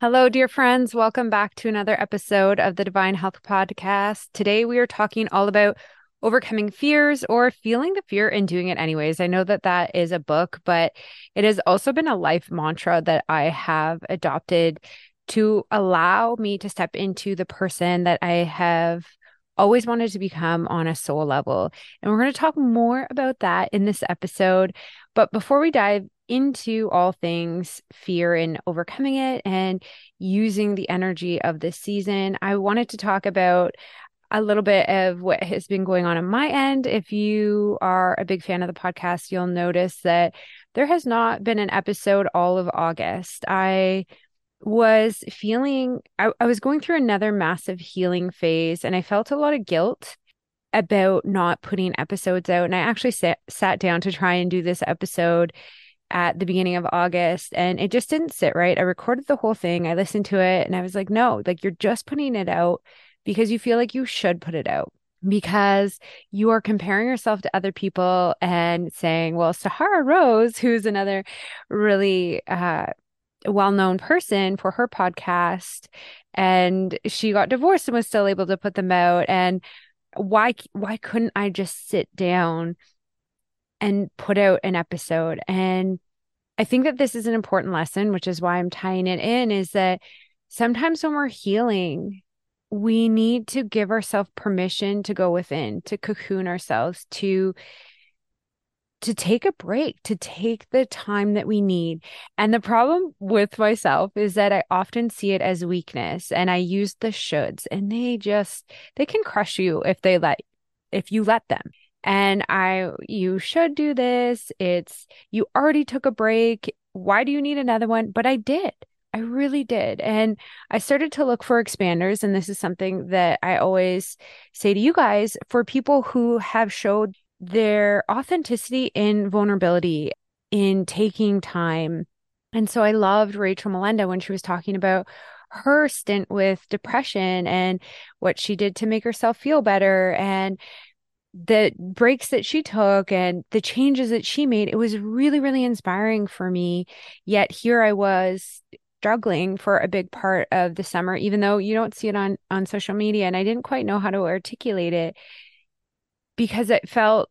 Hello, dear friends. Welcome back to another episode of the Divine Health Podcast. Today, we are talking all about overcoming fears or feeling the fear and doing it anyways. I know that that is a book, but it has also been a life mantra that I have adopted to allow me to step into the person that I have always wanted to become on a soul level. And we're going to talk more about that in this episode. But before we dive into all things fear and overcoming it and using the energy of this season, I wanted to talk about a little bit of what has been going on on my end. If you are a big fan of the podcast, you'll notice that there has not been an episode all of August. I was feeling, I, I was going through another massive healing phase and I felt a lot of guilt about not putting episodes out. And I actually sat, sat down to try and do this episode at the beginning of August and it just didn't sit right. I recorded the whole thing, I listened to it, and I was like, no, like you're just putting it out because you feel like you should put it out because you are comparing yourself to other people and saying, well, Sahara Rose, who's another really uh, well known person for her podcast, and she got divorced and was still able to put them out. And why why couldn't I just sit down and put out an episode. And I think that this is an important lesson, which is why I'm tying it in, is that sometimes when we're healing, we need to give ourselves permission to go within, to cocoon ourselves, to to take a break, to take the time that we need. And the problem with myself is that I often see it as weakness and I use the shoulds and they just they can crush you if they let if you let them and I, you should do this. It's, you already took a break. Why do you need another one? But I did. I really did. And I started to look for expanders. And this is something that I always say to you guys for people who have showed their authenticity in vulnerability, in taking time. And so I loved Rachel Molenda when she was talking about her stint with depression and what she did to make herself feel better. And the breaks that she took and the changes that she made, it was really, really inspiring for me. Yet here I was struggling for a big part of the summer, even though you don't see it on on social media. And I didn't quite know how to articulate it because it felt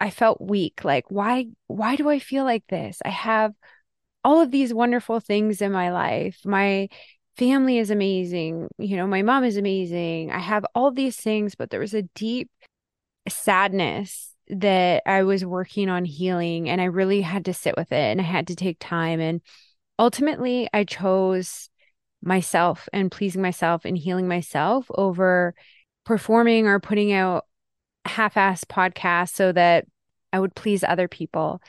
I felt weak. Like, why why do I feel like this? I have all of these wonderful things in my life. My family is amazing. You know, my mom is amazing. I have all these things, but there was a deep sadness that I was working on healing and I really had to sit with it and I had to take time. And ultimately, I chose myself and pleasing myself and healing myself over performing or putting out half ass podcast so that I would please other people.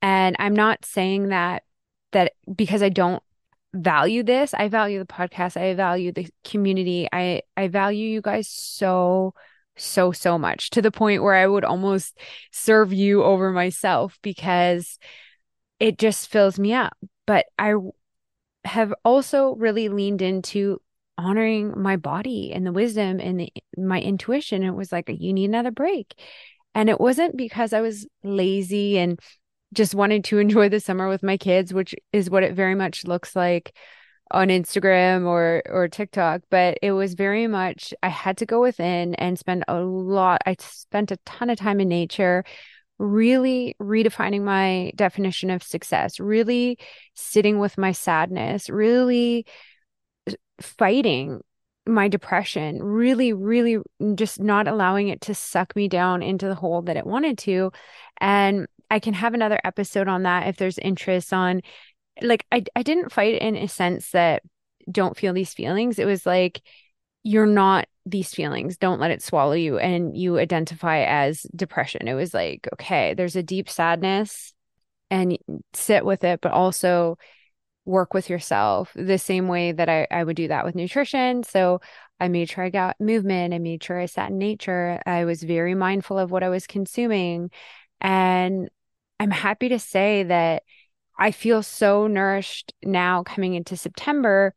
And I'm not saying that that because I don't value this, I value the podcast, I value the community. I I value you guys so so, so much to the point where I would almost serve you over myself because it just fills me up. But I have also really leaned into honoring my body and the wisdom and the, my intuition. It was like, you need another break. And it wasn't because I was lazy and just wanted to enjoy the summer with my kids, which is what it very much looks like on Instagram or or TikTok, but it was very much I had to go within and spend a lot. I spent a ton of time in nature, really redefining my definition of success, really sitting with my sadness, really fighting my depression, really, really just not allowing it to suck me down into the hole that it wanted to. And I can have another episode on that if there's interest on like I I didn't fight in a sense that don't feel these feelings. It was like you're not these feelings. Don't let it swallow you and you identify as depression. It was like, okay, there's a deep sadness and sit with it, but also work with yourself the same way that I, I would do that with nutrition. So I made sure I got movement. I made sure I sat in nature. I was very mindful of what I was consuming. And I'm happy to say that I feel so nourished now coming into September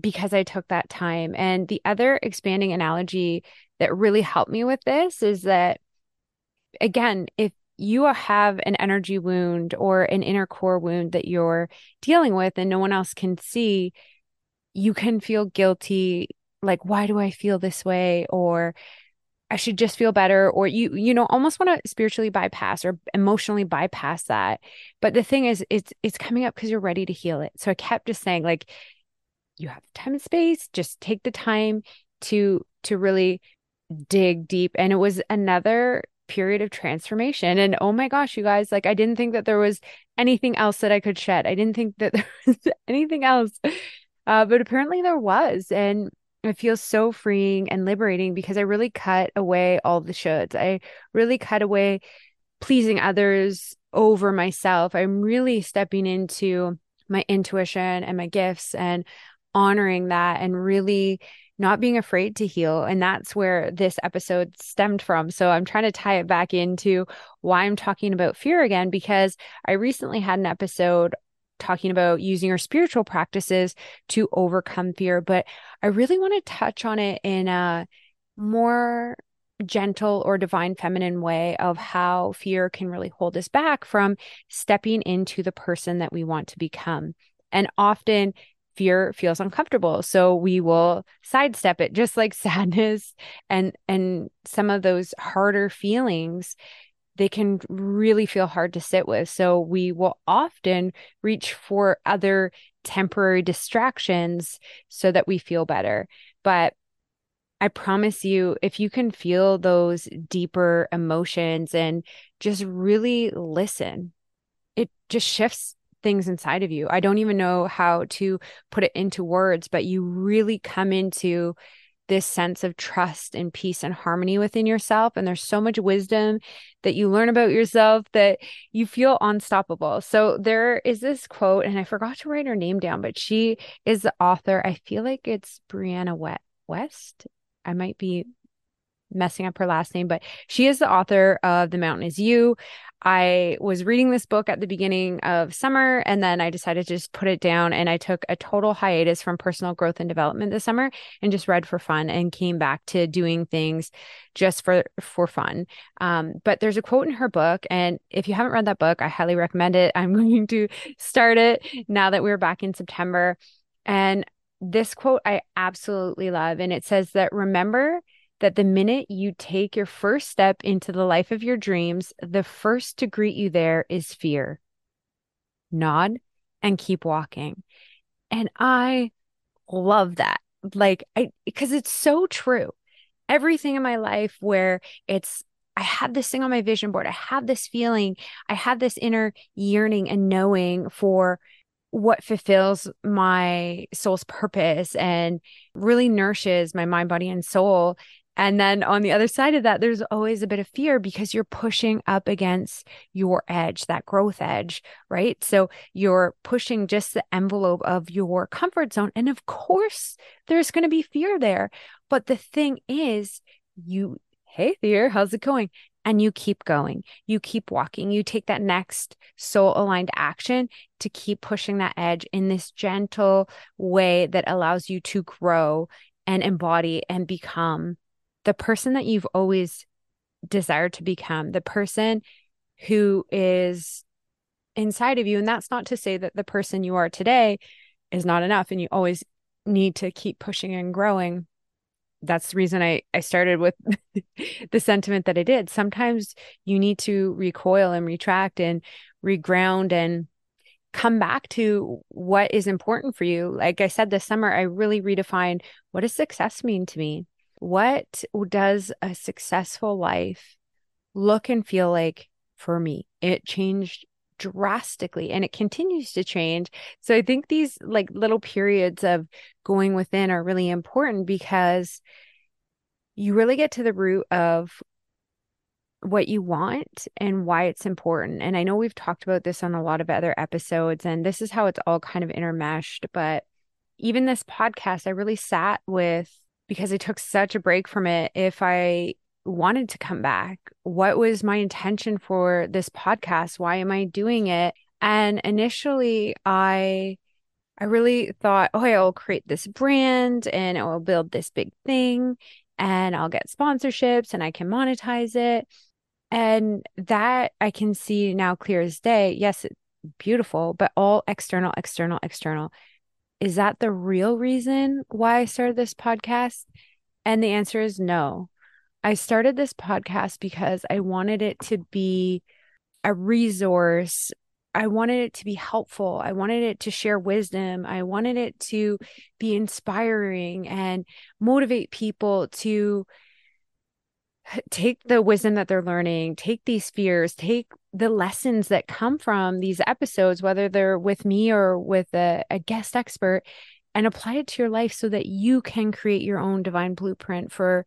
because I took that time. And the other expanding analogy that really helped me with this is that, again, if you have an energy wound or an inner core wound that you're dealing with and no one else can see, you can feel guilty like why do I feel this way or I should just feel better or you you know almost want to spiritually bypass or emotionally bypass that. But the thing is it's it's coming up because you're ready to heal it. So I kept just saying like you have time and space, just take the time to to really dig deep and it was another period of transformation and oh my gosh you guys like I didn't think that there was anything else that I could shed. I didn't think that there was anything else. Uh, but apparently there was and it feels so freeing and liberating because I really cut away all the shoulds. I really cut away pleasing others over myself. I'm really stepping into my intuition and my gifts and honoring that and really not being afraid to heal. And that's where this episode stemmed from. So I'm trying to tie it back into why I'm talking about fear again, because I recently had an episode talking about using your spiritual practices to overcome fear, but I really want to touch on it in a more gentle or divine feminine way of how fear can really hold us back from stepping into the person that we want to become. And often fear feels uncomfortable so we will sidestep it just like sadness and and some of those harder feelings they can really feel hard to sit with. So we will often reach for other temporary distractions so that we feel better. But I promise you, if you can feel those deeper emotions and just really listen, it just shifts things inside of you. I don't even know how to put it into words, but you really come into this sense of trust and peace and harmony within yourself. And there's so much wisdom that you learn about yourself that you feel unstoppable. So there is this quote, and I forgot to write her name down, but she is the author. I feel like it's Brianna West. I might be messing up her last name, but she is the author of The Mountain Is You. I was reading this book at the beginning of summer and then I decided to just put it down and I took a total hiatus from personal growth and development this summer and just read for fun and came back to doing things just for for fun. Um, but there's a quote in her book and if you haven't read that book, I highly recommend it. I'm going to start it now that we're back in September. And this quote I absolutely love and it says that remember that the minute you take your first step into the life of your dreams, the first to greet you there is fear. Nod and keep walking. And I love that. Like, I, because it's so true. Everything in my life where it's, I had this thing on my vision board, I had this feeling, I had this inner yearning and knowing for what fulfills my soul's purpose and really nourishes my mind, body, and soul and then on the other side of that, there's always a bit of fear because you're pushing up against your edge, that growth edge, right? So you're pushing just the envelope of your comfort zone. And of course, there's going to be fear there. But the thing is, you, hey, fear, how's it going? And you keep going, you keep walking, you take that next soul aligned action to keep pushing that edge in this gentle way that allows you to grow and embody and become the person that you've always desired to become, the person who is inside of you. And that's not to say that the person you are today is not enough and you always need to keep pushing and growing. That's the reason I, I started with the sentiment that I did. Sometimes you need to recoil and retract and reground and come back to what is important for you. Like I said this summer, I really redefined what does success mean to me? What does a successful life look and feel like for me? It changed drastically and it continues to change. So I think these like little periods of going within are really important because you really get to the root of what you want and why it's important. And I know we've talked about this on a lot of other episodes, and this is how it's all kind of intermeshed. But even this podcast, I really sat with because I took such a break from it, if I wanted to come back, what was my intention for this podcast? Why am I doing it? And initially, I I really thought, oh, I'll create this brand and I will build this big thing and I'll get sponsorships and I can monetize it. And that I can see now clear as day. Yes, beautiful, but all external, external, external is that the real reason why I started this podcast? And the answer is no. I started this podcast because I wanted it to be a resource. I wanted it to be helpful. I wanted it to share wisdom. I wanted it to be inspiring and motivate people to take the wisdom that they're learning, take these fears, take the lessons that come from these episodes, whether they're with me or with a, a, guest expert, and apply it to your life so that you can create your own divine blueprint for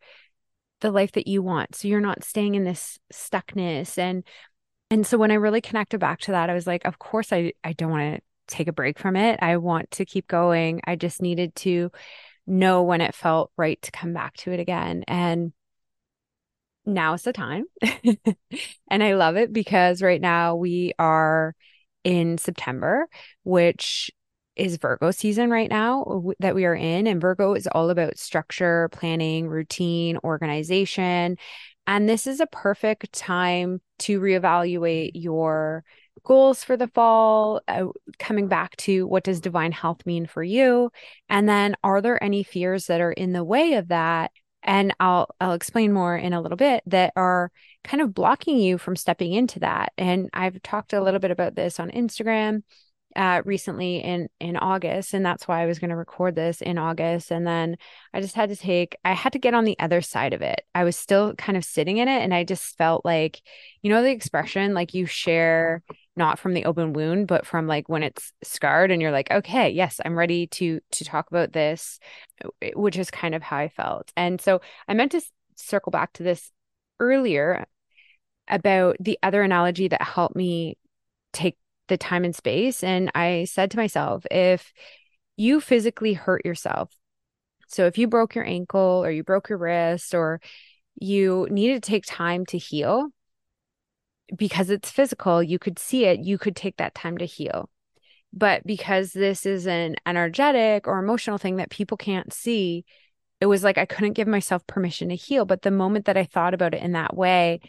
the life that you want. So you're not staying in this stuckness. And and so when I really connected back to that, I was like, of course I I don't want to take a break from it. I want to keep going. I just needed to know when it felt right to come back to it again. And now's the time. and I love it because right now we are in September, which is Virgo season right now that we are in. And Virgo is all about structure, planning, routine, organization. And this is a perfect time to reevaluate your goals for the fall, uh, coming back to what does divine health mean for you? And then are there any fears that are in the way of that? And I'll I'll explain more in a little bit that are kind of blocking you from stepping into that. And I've talked a little bit about this on Instagram uh, recently in in August, and that's why I was going to record this in August. And then I just had to take I had to get on the other side of it. I was still kind of sitting in it, and I just felt like you know the expression like you share not from the open wound but from like when it's scarred and you're like okay yes i'm ready to to talk about this which is kind of how i felt and so i meant to circle back to this earlier about the other analogy that helped me take the time and space and i said to myself if you physically hurt yourself so if you broke your ankle or you broke your wrist or you needed to take time to heal because it's physical, you could see it, you could take that time to heal. But because this is an energetic or emotional thing that people can't see, it was like I couldn't give myself permission to heal. But the moment that I thought about it in that way,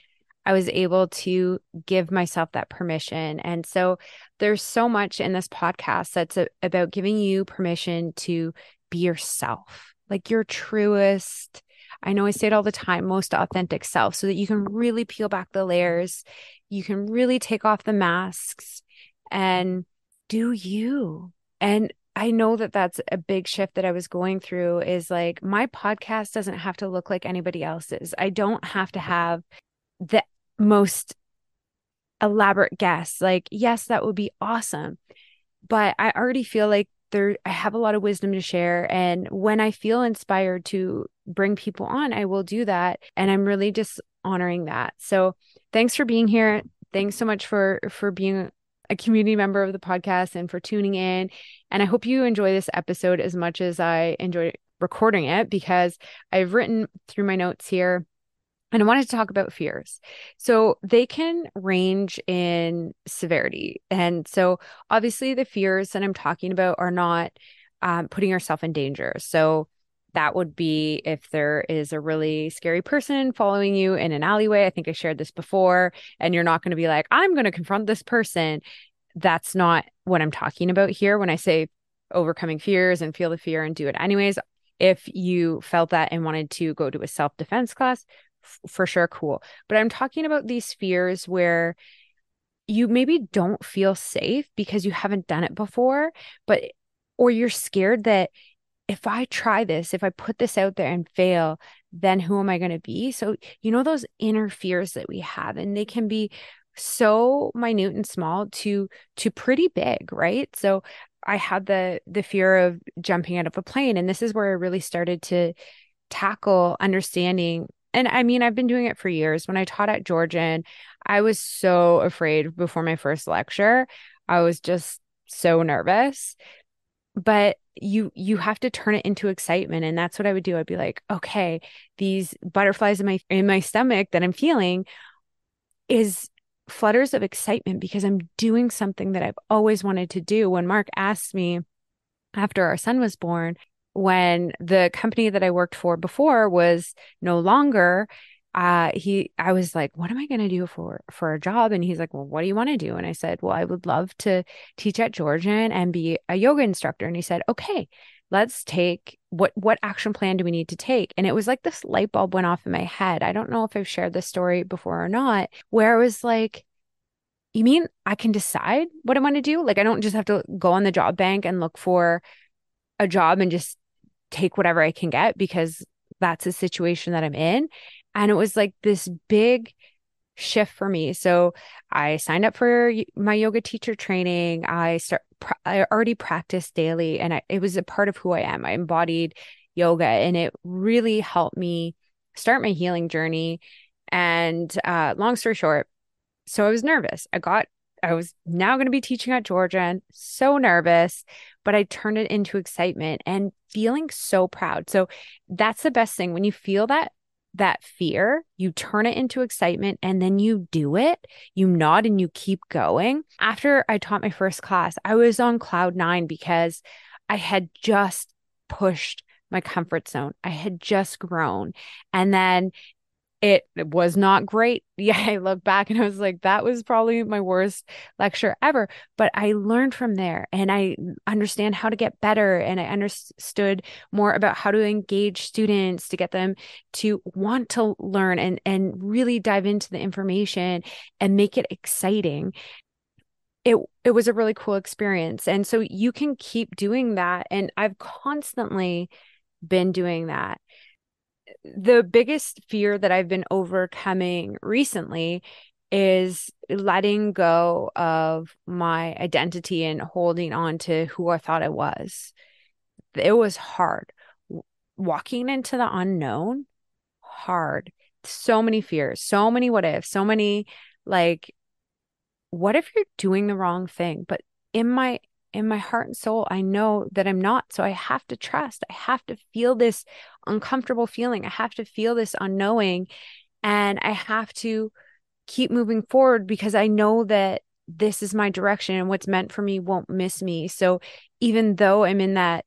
I was able to give myself that permission. And so there's so much in this podcast that's a, about giving you permission to be yourself, like your truest, I know I say it all the time, most authentic self, so that you can really peel back the layers. You can really take off the masks and do you. And I know that that's a big shift that I was going through is like my podcast doesn't have to look like anybody else's. I don't have to have the most elaborate guests. Like, yes, that would be awesome. But I already feel like there I have a lot of wisdom to share and when I feel inspired to bring people on, I will do that and I'm really just honoring that. So, thanks for being here. Thanks so much for for being a community member of the podcast and for tuning in. And I hope you enjoy this episode as much as I enjoy recording it because I've written through my notes here and I wanted to talk about fears. So they can range in severity. And so obviously, the fears that I'm talking about are not um, putting yourself in danger. So that would be if there is a really scary person following you in an alleyway. I think I shared this before, and you're not going to be like, I'm going to confront this person. That's not what I'm talking about here when I say overcoming fears and feel the fear and do it anyways. If you felt that and wanted to go to a self defense class, for sure cool. But I'm talking about these fears where you maybe don't feel safe because you haven't done it before, but or you're scared that if I try this, if I put this out there and fail, then who am I going to be? So, you know, those inner fears that we have, and they can be so minute and small to to pretty big right so i had the the fear of jumping out of a plane and this is where i really started to tackle understanding and I mean, I've been doing it for years. When I taught at Georgian, I was so afraid before my first lecture. I was just so nervous. But you you have to turn it into excitement and that's what I would do. I'd be like, "Okay, these butterflies in my in my stomach that I'm feeling is flutters of excitement because I'm doing something that I've always wanted to do." When Mark asked me after our son was born, when the company that I worked for before was no longer, uh he I was like, what am I going to do for for a job? And he's like, well, what do you want to do? And I said, well, I would love to teach at Georgian and be a yoga instructor. And he said, okay, let's take what what action plan do we need to take? And it was like this light bulb went off in my head. I don't know if I've shared this story before or not, where I was like, you mean I can decide what I want to do? Like I don't just have to go on the job bank and look for a job and just take whatever I can get because that's a situation that I'm in. And it was like this big shift for me. So I signed up for my yoga teacher training. I start I already practiced daily and I, it was a part of who I am. I embodied yoga and it really helped me start my healing journey. And uh, long story short, so I was nervous. I got I was now going to be teaching at Georgian, so nervous, but I turned it into excitement and feeling so proud. So that's the best thing when you feel that that fear, you turn it into excitement and then you do it. You nod and you keep going. After I taught my first class, I was on cloud 9 because I had just pushed my comfort zone. I had just grown. And then it was not great. Yeah, I look back and I was like, that was probably my worst lecture ever. But I learned from there and I understand how to get better. And I understood more about how to engage students to get them to want to learn and, and really dive into the information and make it exciting. It, it was a really cool experience. And so you can keep doing that. And I've constantly been doing that the biggest fear that I've been overcoming recently is letting go of my identity and holding on to who I thought I was. It was hard. Walking into the unknown, hard. So many fears, so many what ifs, so many like, what if you're doing the wrong thing? But in my in my heart and soul, I know that I'm not. So I have to trust. I have to feel this uncomfortable feeling. I have to feel this unknowing. And I have to keep moving forward because I know that this is my direction and what's meant for me won't miss me. So even though I'm in that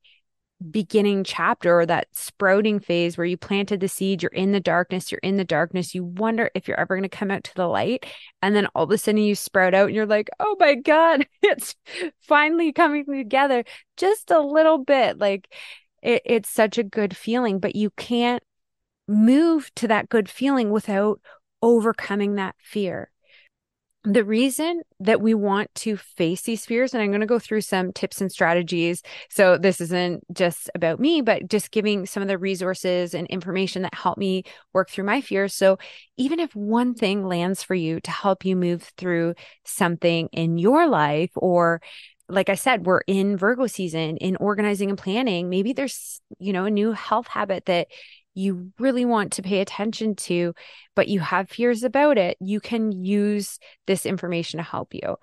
beginning chapter or that sprouting phase where you planted the seed, you're in the darkness, you're in the darkness, you wonder if you're ever going to come out to the light. And then all of a sudden you sprout out and you're like, oh my God, it's finally coming together just a little bit. Like it, it's such a good feeling, but you can't move to that good feeling without overcoming that fear the reason that we want to face these fears, and I'm going to go through some tips and strategies. So, this isn't just about me, but just giving some of the resources and information that help me work through my fears. So, even if one thing lands for you to help you move through something in your life, or like I said, we're in Virgo season in organizing and planning. Maybe there's, you know, a new health habit that you really want to pay attention to, but you have fears about it, you can use this information to help you.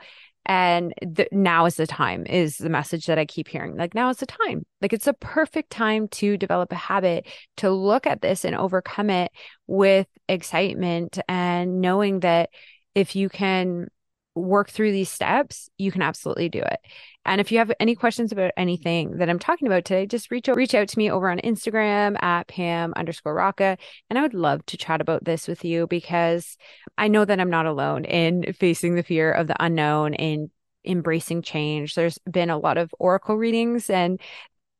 And the, now is the time, is the message that I keep hearing. Like, now is the time. Like, it's a perfect time to develop a habit, to look at this and overcome it with excitement and knowing that if you can work through these steps, you can absolutely do it. And if you have any questions about anything that I'm talking about today, just reach out, reach out to me over on Instagram at Pam underscore Rocca. And I would love to chat about this with you because I know that I'm not alone in facing the fear of the unknown and embracing change. There's been a lot of oracle readings and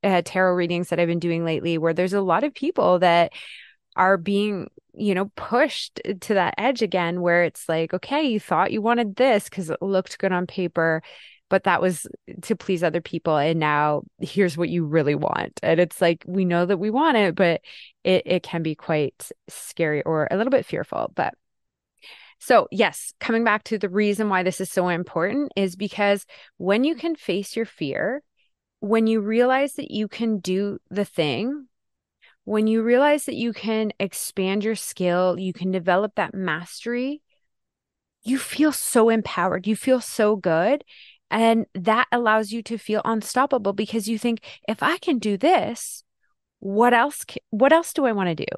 uh, tarot readings that I've been doing lately where there's a lot of people that are being you know pushed to that edge again where it's like okay you thought you wanted this because it looked good on paper but that was to please other people and now here's what you really want and it's like we know that we want it but it, it can be quite scary or a little bit fearful but so yes coming back to the reason why this is so important is because when you can face your fear when you realize that you can do the thing when you realize that you can expand your skill, you can develop that mastery, you feel so empowered. You feel so good. And that allows you to feel unstoppable because you think, if I can do this, what else, what else do I want to do?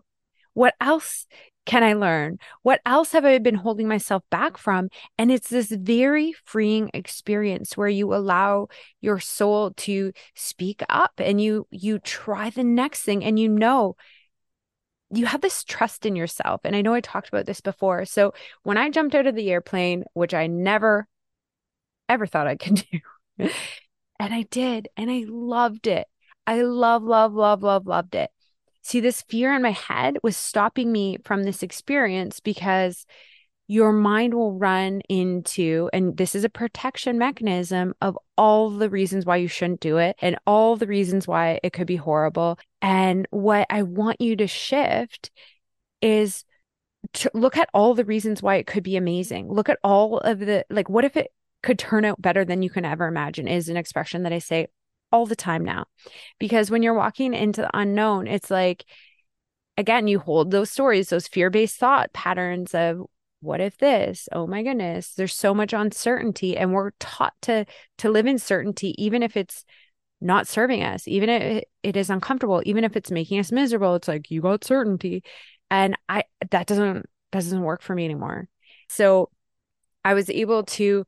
What else can I learn? What else have I been holding myself back from? And it's this very freeing experience where you allow your soul to speak up and you you try the next thing and you know you have this trust in yourself. And I know I talked about this before. So when I jumped out of the airplane, which I never ever thought I could do, and I did, and I loved it. I love, love, love, love, loved it. See, this fear in my head was stopping me from this experience because your mind will run into, and this is a protection mechanism of all the reasons why you shouldn't do it and all the reasons why it could be horrible. And what I want you to shift is to look at all the reasons why it could be amazing. Look at all of the, like, what if it could turn out better than you can ever imagine, is an expression that I say all the time now. Because when you're walking into the unknown, it's like, again, you hold those stories, those fear based thought patterns of, what if this oh my goodness there's so much uncertainty and we're taught to to live in certainty even if it's not serving us even if it is uncomfortable even if it's making us miserable it's like you got certainty and i that doesn't that doesn't work for me anymore so i was able to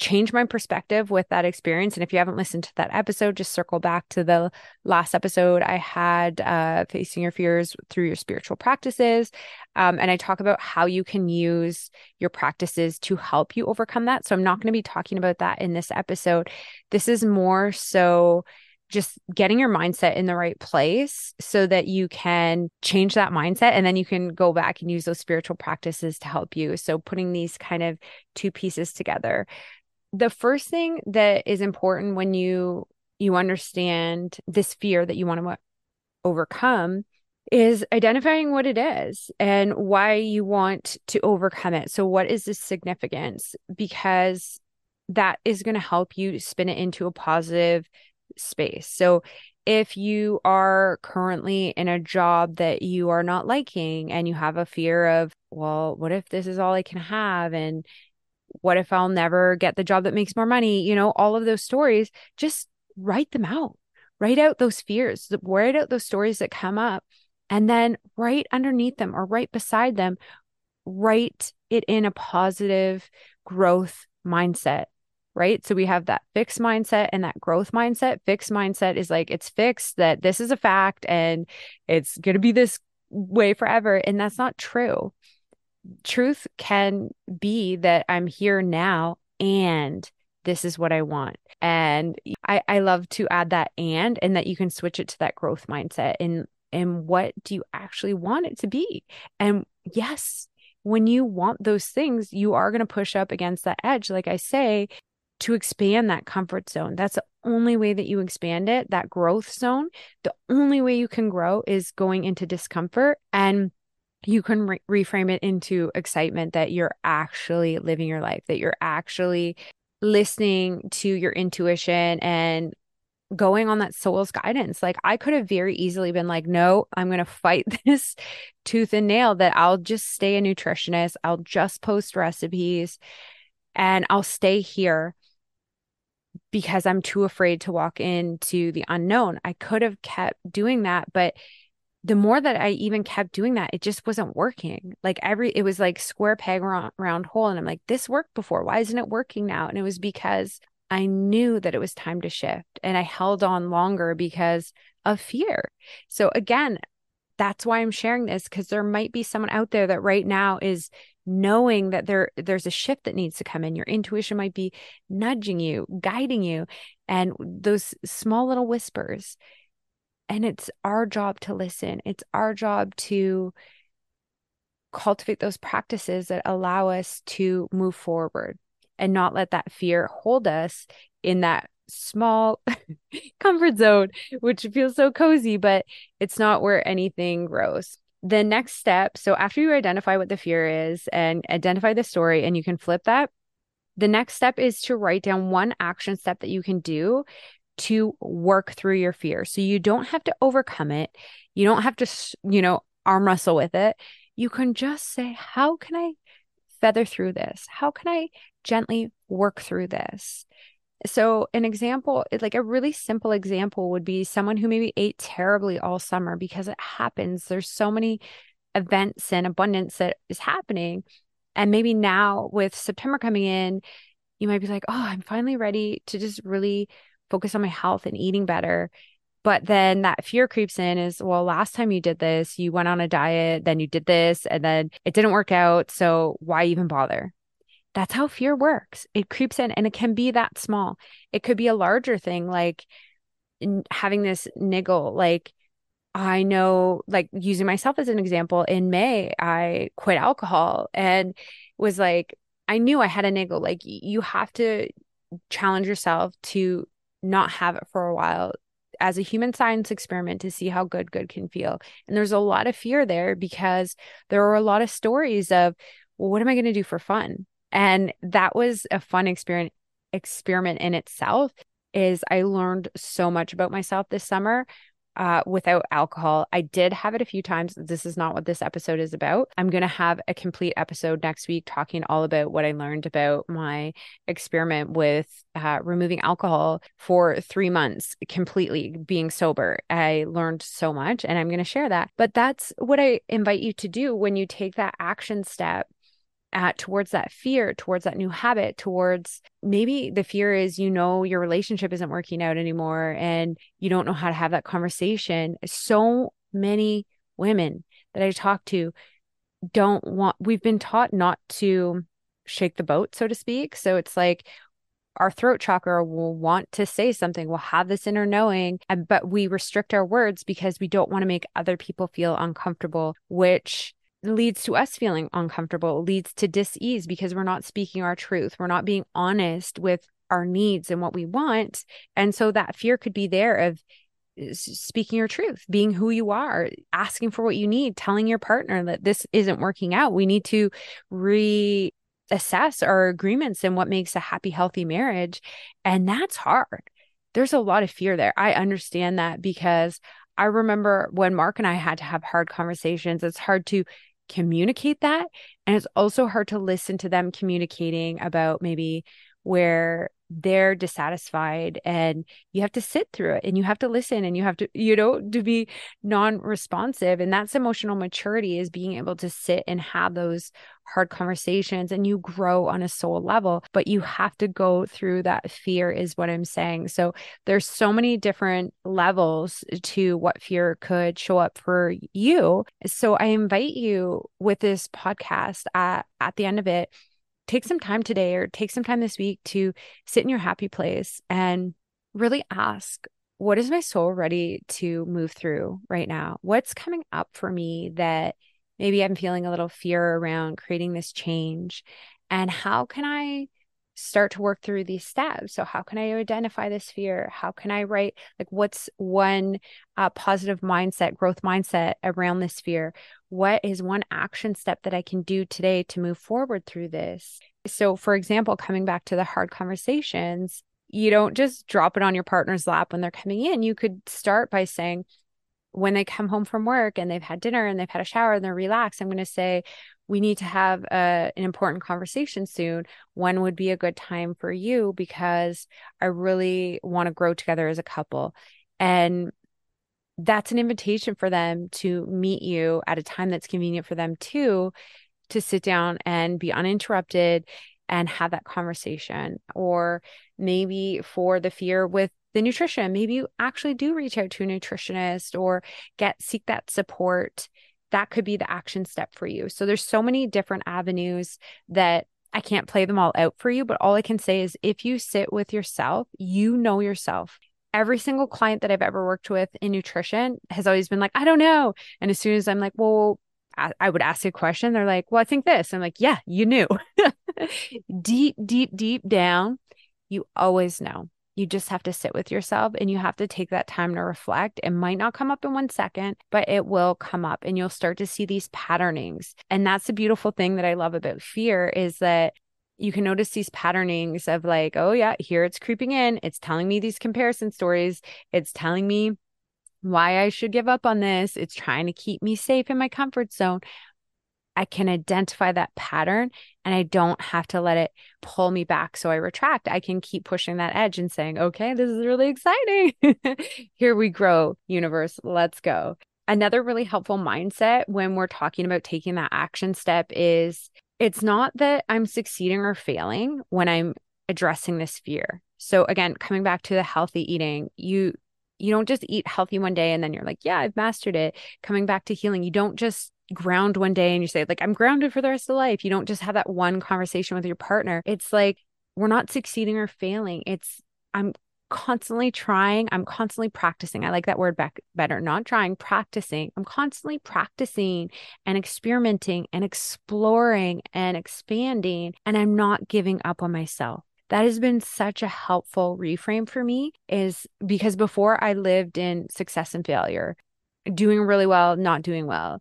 change my perspective with that experience. And if you haven't listened to that episode, just circle back to the last episode I had uh, facing your fears through your spiritual practices. Um, and I talk about how you can use your practices to help you overcome that. So I'm not going to be talking about that in this episode. This is more so just getting your mindset in the right place so that you can change that mindset and then you can go back and use those spiritual practices to help you. So putting these kind of two pieces together the first thing that is important when you you understand this fear that you want to overcome is identifying what it is and why you want to overcome it. So what is the significance? Because that is going to help you spin it into a positive space. So if you are currently in a job that you are not liking and you have a fear of, well, what if this is all I can have and what if I'll never get the job that makes more money? You know, all of those stories, just write them out. Write out those fears, write out those stories that come up, and then right underneath them or right beside them, write it in a positive growth mindset. Right. So we have that fixed mindset and that growth mindset. Fixed mindset is like it's fixed that this is a fact and it's going to be this way forever. And that's not true truth can be that I'm here now and this is what I want. And I, I love to add that and and that you can switch it to that growth mindset and and what do you actually want it to be? And yes, when you want those things, you are going to push up against that edge, like I say, to expand that comfort zone. That's the only way that you expand it, that growth zone. The only way you can grow is going into discomfort. And you can re- reframe it into excitement that you're actually living your life, that you're actually listening to your intuition and going on that soul's guidance. Like I could have very easily been like, no, I'm going to fight this tooth and nail that I'll just stay a nutritionist. I'll just post recipes and I'll stay here because I'm too afraid to walk into the unknown. I could have kept doing that, but the more that I even kept doing that, it just wasn't working. Like every, it was like square peg round, round hole. And I'm like, this worked before. Why isn't it working now? And it was because I knew that it was time to shift and I held on longer because of fear. So again, that's why I'm sharing this because there might be someone out there that right now is knowing that there there's a shift that needs to come in your intuition might be nudging you guiding you and those small little whispers and it's our job to listen. It's our job to cultivate those practices that allow us to move forward and not let that fear hold us in that small comfort zone, which feels so cozy, but it's not where anything grows. The next step so, after you identify what the fear is and identify the story, and you can flip that, the next step is to write down one action step that you can do to work through your fear. So you don't have to overcome it. You don't have to, you know, arm wrestle with it. You can just say, how can I feather through this? How can I gently work through this? So, an example, like a really simple example, would be someone who maybe ate terribly all summer because it happens. There's so many events and abundance that is happening. And maybe now with September coming in, you might be like, oh, I'm finally ready to just really focus on my health and eating better. But then that fear creeps in is, well, last time you did this, you went on a diet, then you did this, and then it didn't work out. So why even bother? That's how fear works. It creeps in and it can be that small. It could be a larger thing like having this niggle, like, I know, like using myself as an example, in May, I quit alcohol and was like, I knew I had a niggle. Like, you have to challenge yourself to not have it for a while as a human science experiment to see how good good can feel. And there's a lot of fear there because there are a lot of stories of, well, what am I going to do for fun? And that was a fun experiment experiment in itself is I learned so much about myself this summer uh, without alcohol. I did have it a few times. This is not what this episode is about. I'm going to have a complete episode next week talking all about what I learned about my experiment with uh, removing alcohol for three months, completely being sober. I learned so much and I'm going to share that. But that's what I invite you to do when you take that action step at towards that fear, towards that new habit, towards maybe the fear is you know your relationship isn't working out anymore and you don't know how to have that conversation. So many women that I talk to don't want we've been taught not to shake the boat, so to speak. So it's like our throat chakra will want to say something, we'll have this inner knowing, but we restrict our words because we don't want to make other people feel uncomfortable, which leads to us feeling uncomfortable, leads to dis-ease because we're not speaking our truth. We're not being honest with our needs and what we want. And so that fear could be there of eh, speaking your truth, being who you are, asking for what you need, telling your partner that this isn't working out. We need to reassess our agreements and what makes a happy, healthy marriage. And that's hard. There's a lot of fear there. I understand that because I remember when Mark and I had to have hard conversations, it's hard to communicate that. And it's also hard to listen to them communicating about maybe where they're dissatisfied and you have to sit through it and you have to listen and you have to you know to be non-responsive and that's emotional maturity is being able to sit and have those hard conversations and you grow on a soul level but you have to go through that fear is what i'm saying. So there's so many different levels to what fear could show up for you. So i invite you with this podcast at, at the end of it take some time today or take some time this week to sit in your happy place and really ask what is my soul ready to move through right now? What's coming up for me that maybe I'm feeling a little fear around creating this change? And how can I start to work through these steps. So, how can I identify this fear? How can I write, like, what's one uh, positive mindset, growth mindset around this fear? What is one action step that I can do today to move forward through this? So, for example, coming back to the hard conversations, you don't just drop it on your partner's lap when they're coming in. You could start by saying, when they come home from work and they've had dinner and they've had a shower and they're relaxed, I'm going to say, we need to have a, an important conversation soon. When would be a good time for you? Because I really want to grow together as a couple. And that's an invitation for them to meet you at a time that's convenient for them too, to sit down and be uninterrupted and have that conversation. Or maybe for the fear with the nutrition, maybe you actually do reach out to a nutritionist or get seek that support that could be the action step for you. So there's so many different avenues that I can't play them all out for you, but all I can say is if you sit with yourself, you know yourself. Every single client that I've ever worked with in nutrition has always been like, I don't know. And as soon as I'm like, well, I would ask a question, they're like, well, I think this. I'm like, yeah, you knew. deep, deep, deep down, you always know. You just have to sit with yourself and you have to take that time to reflect. It might not come up in one second, but it will come up and you'll start to see these patternings. And that's the beautiful thing that I love about fear is that you can notice these patternings of like, oh, yeah, here it's creeping in. It's telling me these comparison stories. It's telling me why I should give up on this. It's trying to keep me safe in my comfort zone. I can identify that pattern and I don't have to let it pull me back. So I retract. I can keep pushing that edge and saying, okay, this is really exciting. Here we grow, universe. Let's go. Another really helpful mindset when we're talking about taking that action step is it's not that I'm succeeding or failing when I'm addressing this fear. So again, coming back to the healthy eating, you you don't just eat healthy one day and then you're like, yeah, I've mastered it. Coming back to healing, you don't just ground one day and you say, like, I'm grounded for the rest of life. You don't just have that one conversation with your partner. It's like, we're not succeeding or failing. It's, I'm constantly trying. I'm constantly practicing. I like that word back better. Not trying, practicing. I'm constantly practicing and experimenting and exploring and expanding. And I'm not giving up on myself that has been such a helpful reframe for me is because before I lived in success and failure, doing really well, not doing well.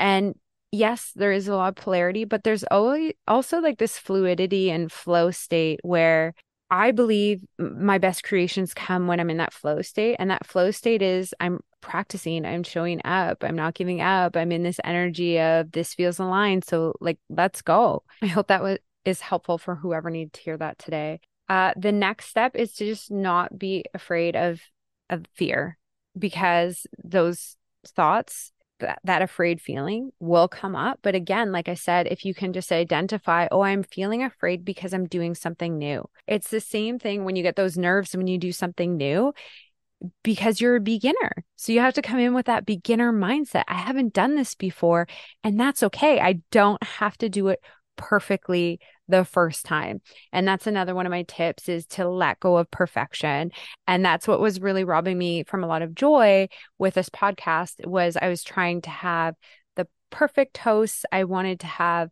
And yes, there is a lot of polarity, but there's always also like this fluidity and flow state where I believe my best creations come when I'm in that flow state. And that flow state is I'm practicing, I'm showing up, I'm not giving up, I'm in this energy of this feels aligned. So, like, let's go. I hope that was is helpful for whoever needs to hear that today. Uh, the next step is to just not be afraid of of fear because those thoughts that, that afraid feeling will come up but again like i said if you can just identify oh i'm feeling afraid because i'm doing something new it's the same thing when you get those nerves when you do something new because you're a beginner. So you have to come in with that beginner mindset. I haven't done this before, and that's okay. I don't have to do it perfectly the first time. And that's another one of my tips is to let go of perfection. And that's what was really robbing me from a lot of joy with this podcast was I was trying to have the perfect hosts. I wanted to have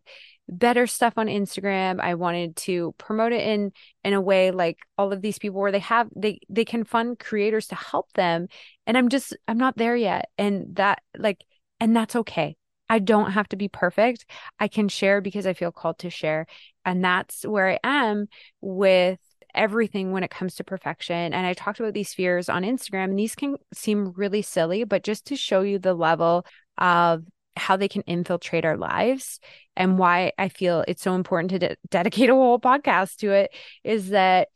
better stuff on Instagram. I wanted to promote it in in a way like all of these people where they have they they can fund creators to help them and I'm just I'm not there yet and that like and that's okay. I don't have to be perfect. I can share because I feel called to share. And that's where I am with everything when it comes to perfection. And I talked about these fears on Instagram, and these can seem really silly, but just to show you the level of how they can infiltrate our lives and why I feel it's so important to de- dedicate a whole podcast to it is that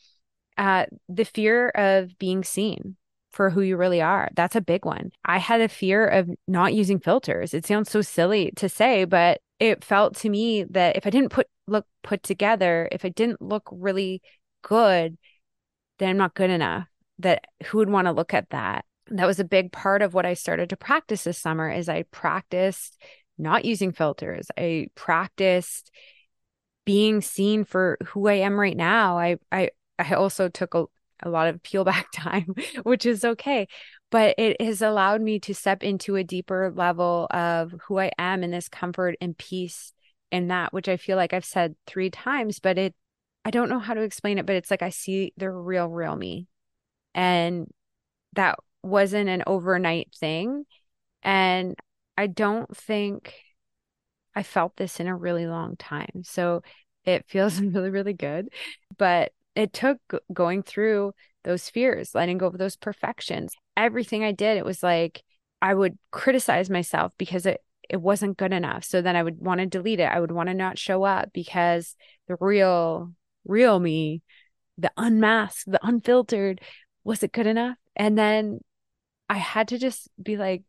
uh, the fear of being seen for who you really are. That's a big one. I had a fear of not using filters. It sounds so silly to say, but it felt to me that if I didn't put look put together, if I didn't look really good, then I'm not good enough. That who would want to look at that? That was a big part of what I started to practice this summer is I practiced not using filters. I practiced being seen for who I am right now. I I I also took a a lot of peel back time, which is okay. But it has allowed me to step into a deeper level of who I am in this comfort and peace in that, which I feel like I've said three times, but it, I don't know how to explain it, but it's like I see the real, real me. And that wasn't an overnight thing. And I don't think I felt this in a really long time. So it feels really, really good. But it took going through those fears, letting go of those perfections. Everything I did, it was like I would criticize myself because it it wasn't good enough. So then I would want to delete it. I would want to not show up because the real real me, the unmasked, the unfiltered, was it good enough? And then I had to just be like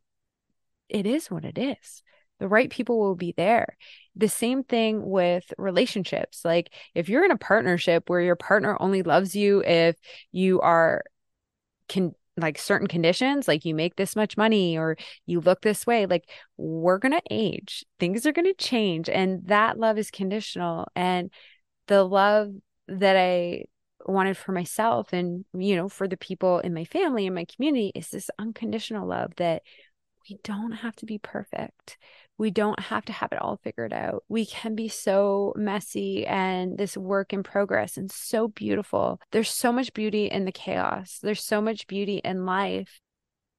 it is what it is. The right people will be there. The same thing with relationships. Like if you're in a partnership where your partner only loves you if you are can like certain conditions, like you make this much money or you look this way, like we're going to age. Things are going to change and that love is conditional and the love that I wanted for myself and you know for the people in my family and my community is this unconditional love that we don't have to be perfect we don't have to have it all figured out. We can be so messy and this work in progress and so beautiful. There's so much beauty in the chaos. There's so much beauty in life.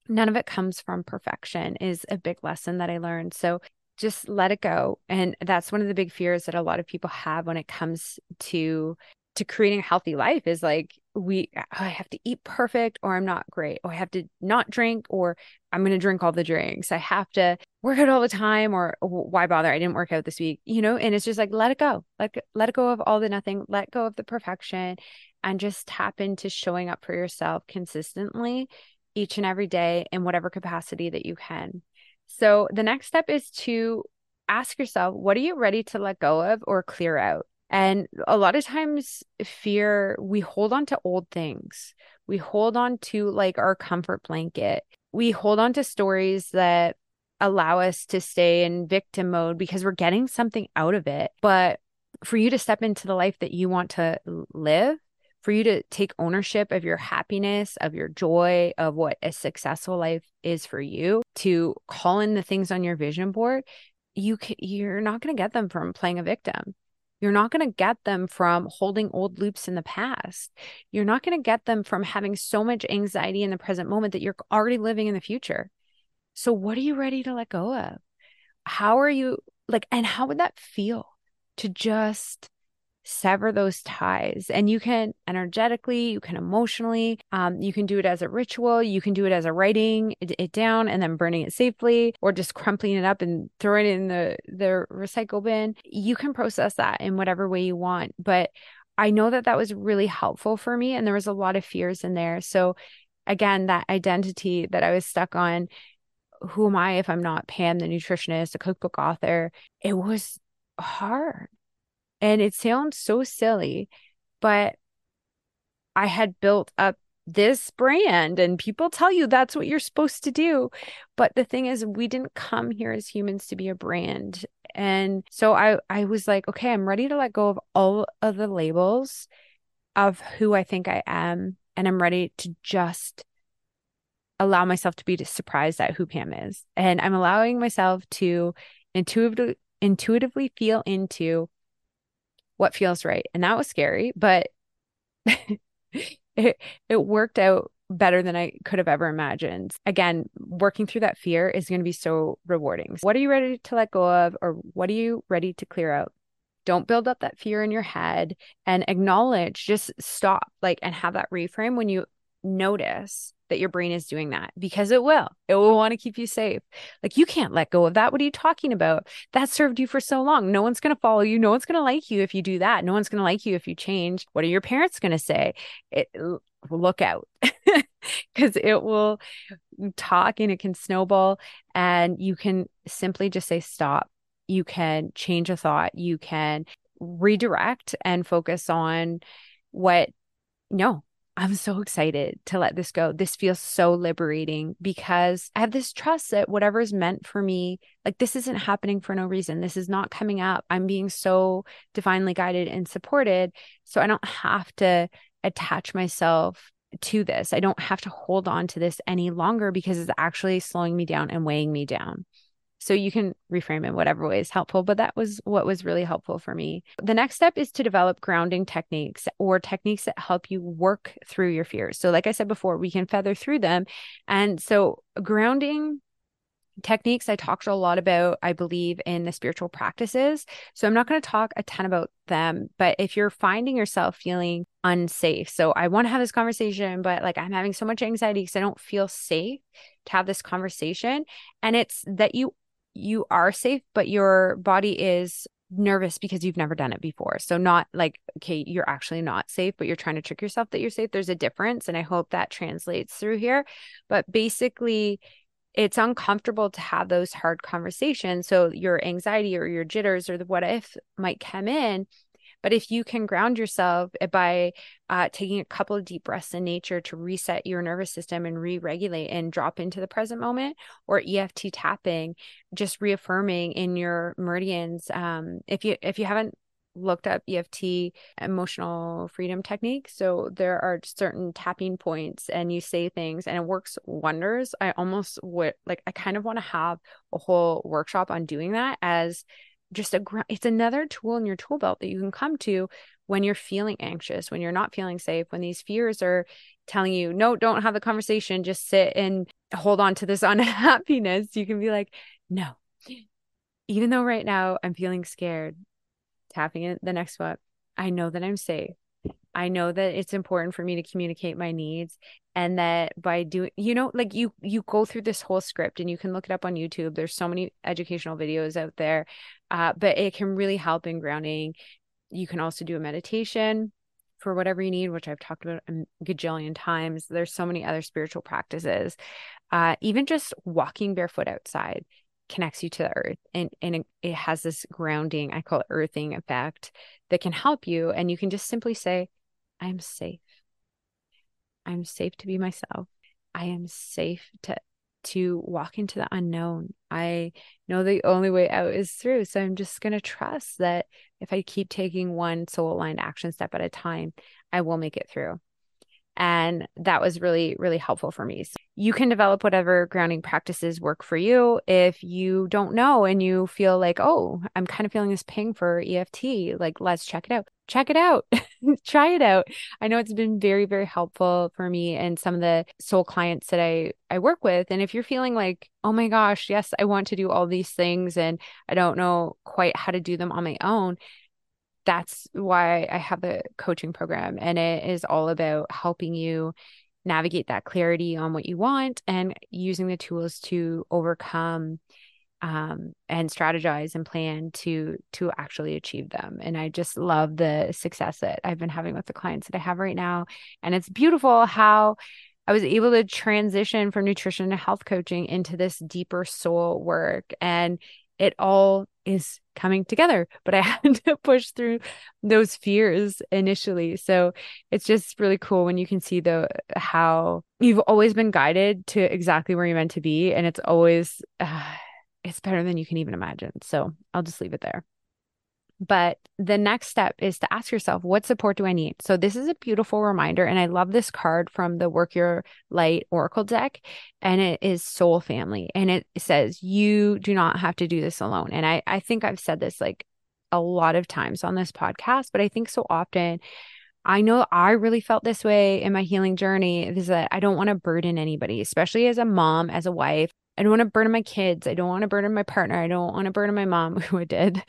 None of it comes from perfection, is a big lesson that I learned. So just let it go. And that's one of the big fears that a lot of people have when it comes to to creating a healthy life is like we oh, I have to eat perfect or I'm not great or I have to not drink or I'm going to drink all the drinks. I have to work out all the time or why bother? I didn't work out this week, you know, and it's just like let it go. Like let it go of all the nothing, let go of the perfection and just tap into showing up for yourself consistently each and every day in whatever capacity that you can. So the next step is to ask yourself, what are you ready to let go of or clear out? And a lot of times, fear, we hold on to old things. we hold on to like our comfort blanket. We hold on to stories that allow us to stay in victim mode because we're getting something out of it. But for you to step into the life that you want to live, for you to take ownership of your happiness, of your joy, of what a successful life is for you, to call in the things on your vision board, you can, you're not going to get them from playing a victim. You're not going to get them from holding old loops in the past. You're not going to get them from having so much anxiety in the present moment that you're already living in the future. So, what are you ready to let go of? How are you like, and how would that feel to just sever those ties? And you can energetically you can emotionally um, you can do it as a ritual you can do it as a writing it, it, down and then burning it safely or just crumpling it up and throwing it in the the recycle bin. You can process that in whatever way you want but i know that that was really helpful for me and there was a lot of fears in there. So again that identity that i was stuck on who am i if i'm not pam the nutritionist a cookbook author it was hard and it sounds so silly, but I had built up this brand and people tell you that's what you're supposed to do. But the thing is we didn't come here as humans to be a brand. And so I I was like, okay, I'm ready to let go of all of the labels of who I think I am and I'm ready to just allow myself to be surprised at who Pam is. And I'm allowing myself to intuitively intuitively feel into what feels right. And that was scary, but it it worked out better than I could have ever imagined. Again, working through that fear is going to be so rewarding. What are you ready to let go of or what are you ready to clear out? Don't build up that fear in your head and acknowledge, just stop like and have that reframe when you notice that your brain is doing that because it will. It will want to keep you safe. Like you can't let go of that. What are you talking about? That served you for so long. No one's going to follow you. No one's going to like you if you do that. No one's going to like you if you change. What are your parents going to say? It look out because it will talk and it can snowball and you can simply just say stop. You can change a thought. You can redirect and focus on what no I'm so excited to let this go. This feels so liberating because I have this trust that whatever is meant for me, like this isn't happening for no reason. This is not coming up. I'm being so divinely guided and supported. So I don't have to attach myself to this. I don't have to hold on to this any longer because it's actually slowing me down and weighing me down. So you can reframe in whatever way is helpful, but that was what was really helpful for me. The next step is to develop grounding techniques or techniques that help you work through your fears. So, like I said before, we can feather through them. And so, grounding techniques I talked a lot about, I believe, in the spiritual practices. So I'm not going to talk a ton about them, but if you're finding yourself feeling unsafe, so I want to have this conversation, but like I'm having so much anxiety because I don't feel safe to have this conversation. And it's that you you are safe, but your body is nervous because you've never done it before. So not like okay, you're actually not safe, but you're trying to trick yourself that you're safe. There's a difference and I hope that translates through here. But basically it's uncomfortable to have those hard conversations. So your anxiety or your jitters or the what if might come in but if you can ground yourself by uh, taking a couple of deep breaths in nature to reset your nervous system and re regulate and drop into the present moment, or EFT tapping, just reaffirming in your meridians. Um, if you if you haven't looked up EFT emotional freedom technique. So there are certain tapping points and you say things and it works wonders. I almost would like I kind of want to have a whole workshop on doing that as just a it's another tool in your tool belt that you can come to when you're feeling anxious when you're not feeling safe when these fears are telling you no don't have the conversation just sit and hold on to this unhappiness. You can be like no. Even though right now i'm feeling scared tapping in the next one i know that i'm safe I know that it's important for me to communicate my needs and that by doing you know like you you go through this whole script and you can look it up on YouTube. There's so many educational videos out there uh, but it can really help in grounding. You can also do a meditation for whatever you need which I've talked about a gajillion times. There's so many other spiritual practices. Uh, even just walking barefoot outside connects you to the earth and, and it, it has this grounding i call it earthing effect that can help you. And you can just simply say I'm safe. I'm safe to be myself. I am safe to to walk into the unknown. I know the only way out is through. So I'm just going to trust that if I keep taking one soul aligned action step at a time, I will make it through. And that was really, really helpful for me. So you can develop whatever grounding practices work for you. If you don't know and you feel like, oh, I'm kind of feeling this ping for EFT, like, let's check it out. Check it out. Try it out. I know it's been very, very helpful for me and some of the soul clients that I, I work with. And if you're feeling like, oh my gosh, yes, I want to do all these things and I don't know quite how to do them on my own, that's why I have the coaching program. And it is all about helping you navigate that clarity on what you want and using the tools to overcome um, and strategize and plan to to actually achieve them and i just love the success that i've been having with the clients that i have right now and it's beautiful how i was able to transition from nutrition and health coaching into this deeper soul work and it all is coming together. But I had to push through those fears initially. So it's just really cool when you can see the how you've always been guided to exactly where you're meant to be. And it's always uh, it's better than you can even imagine. So I'll just leave it there. But the next step is to ask yourself, what support do I need? So this is a beautiful reminder. And I love this card from the Work Your Light Oracle deck. And it is soul family. And it says, you do not have to do this alone. And I, I think I've said this like a lot of times on this podcast, but I think so often I know I really felt this way in my healing journey is that I don't want to burden anybody, especially as a mom, as a wife. I don't want to burden my kids. I don't want to burden my partner. I don't want to burden my mom, who I did,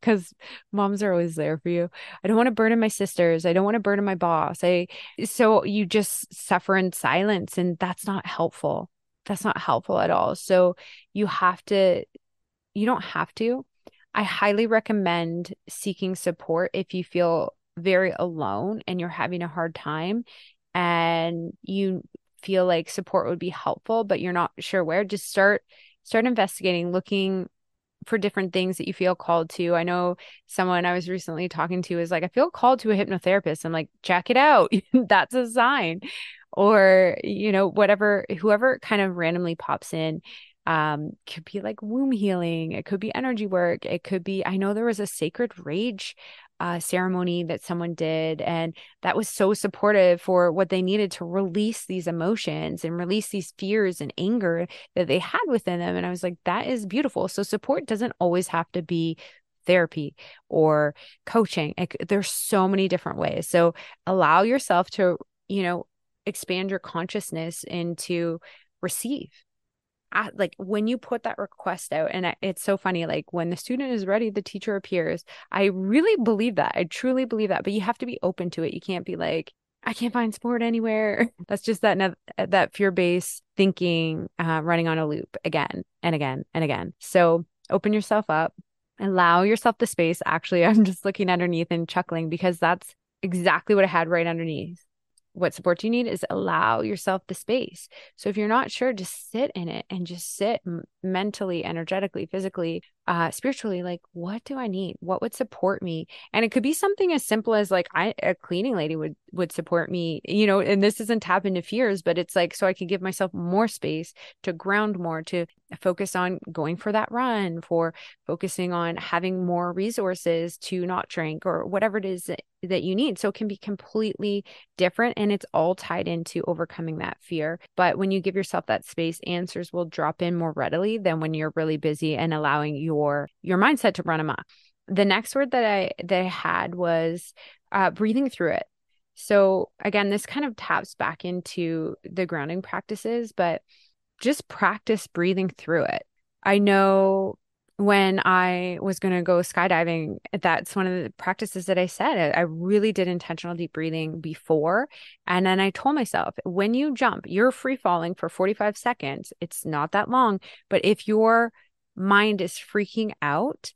because moms are always there for you. I don't want to burden my sisters. I don't want to burden my boss. I so you just suffer in silence, and that's not helpful. That's not helpful at all. So you have to. You don't have to. I highly recommend seeking support if you feel very alone and you're having a hard time and you feel like support would be helpful but you're not sure where just start start investigating looking for different things that you feel called to. I know someone I was recently talking to is like, I feel called to a hypnotherapist. I'm like, check it out. That's a sign. Or, you know, whatever, whoever kind of randomly pops in. Um, could be like womb healing, it could be energy work, it could be, I know there was a sacred rage uh, ceremony that someone did. And that was so supportive for what they needed to release these emotions and release these fears and anger that they had within them. And I was like, that is beautiful. So support doesn't always have to be therapy or coaching. There's so many different ways. So allow yourself to, you know, expand your consciousness into receive like when you put that request out and it's so funny like when the student is ready the teacher appears i really believe that i truly believe that but you have to be open to it. You can't be like i can't find sport anywhere. That's just that that fear based thinking uh, running on a loop again and again and again. So open yourself up allow yourself the space. Actually i'm just looking underneath and chuckling because that's exactly what i had right underneath what support you need is allow yourself the space. So if you're not sure, just sit in it and just sit mentally, energetically, physically, uh, spiritually. Like, what do I need? What would support me? And it could be something as simple as like I, a cleaning lady would would support me, you know. And this isn't tap into fears, but it's like so I can give myself more space to ground more, to focus on going for that run, for focusing on having more resources to not drink or whatever it is that, that you need. So it can be completely different and it's all tied into overcoming that fear. But when you give yourself that space, answers will drop in more readily than when you're really busy and allowing your your mindset to run amok. The next word that I that I had was uh, breathing through it. So again, this kind of taps back into the grounding practices, but just practice breathing through it. I know when I was going to go skydiving, that's one of the practices that I said. I really did intentional deep breathing before. And then I told myself, when you jump, you're free falling for 45 seconds. It's not that long. But if your mind is freaking out,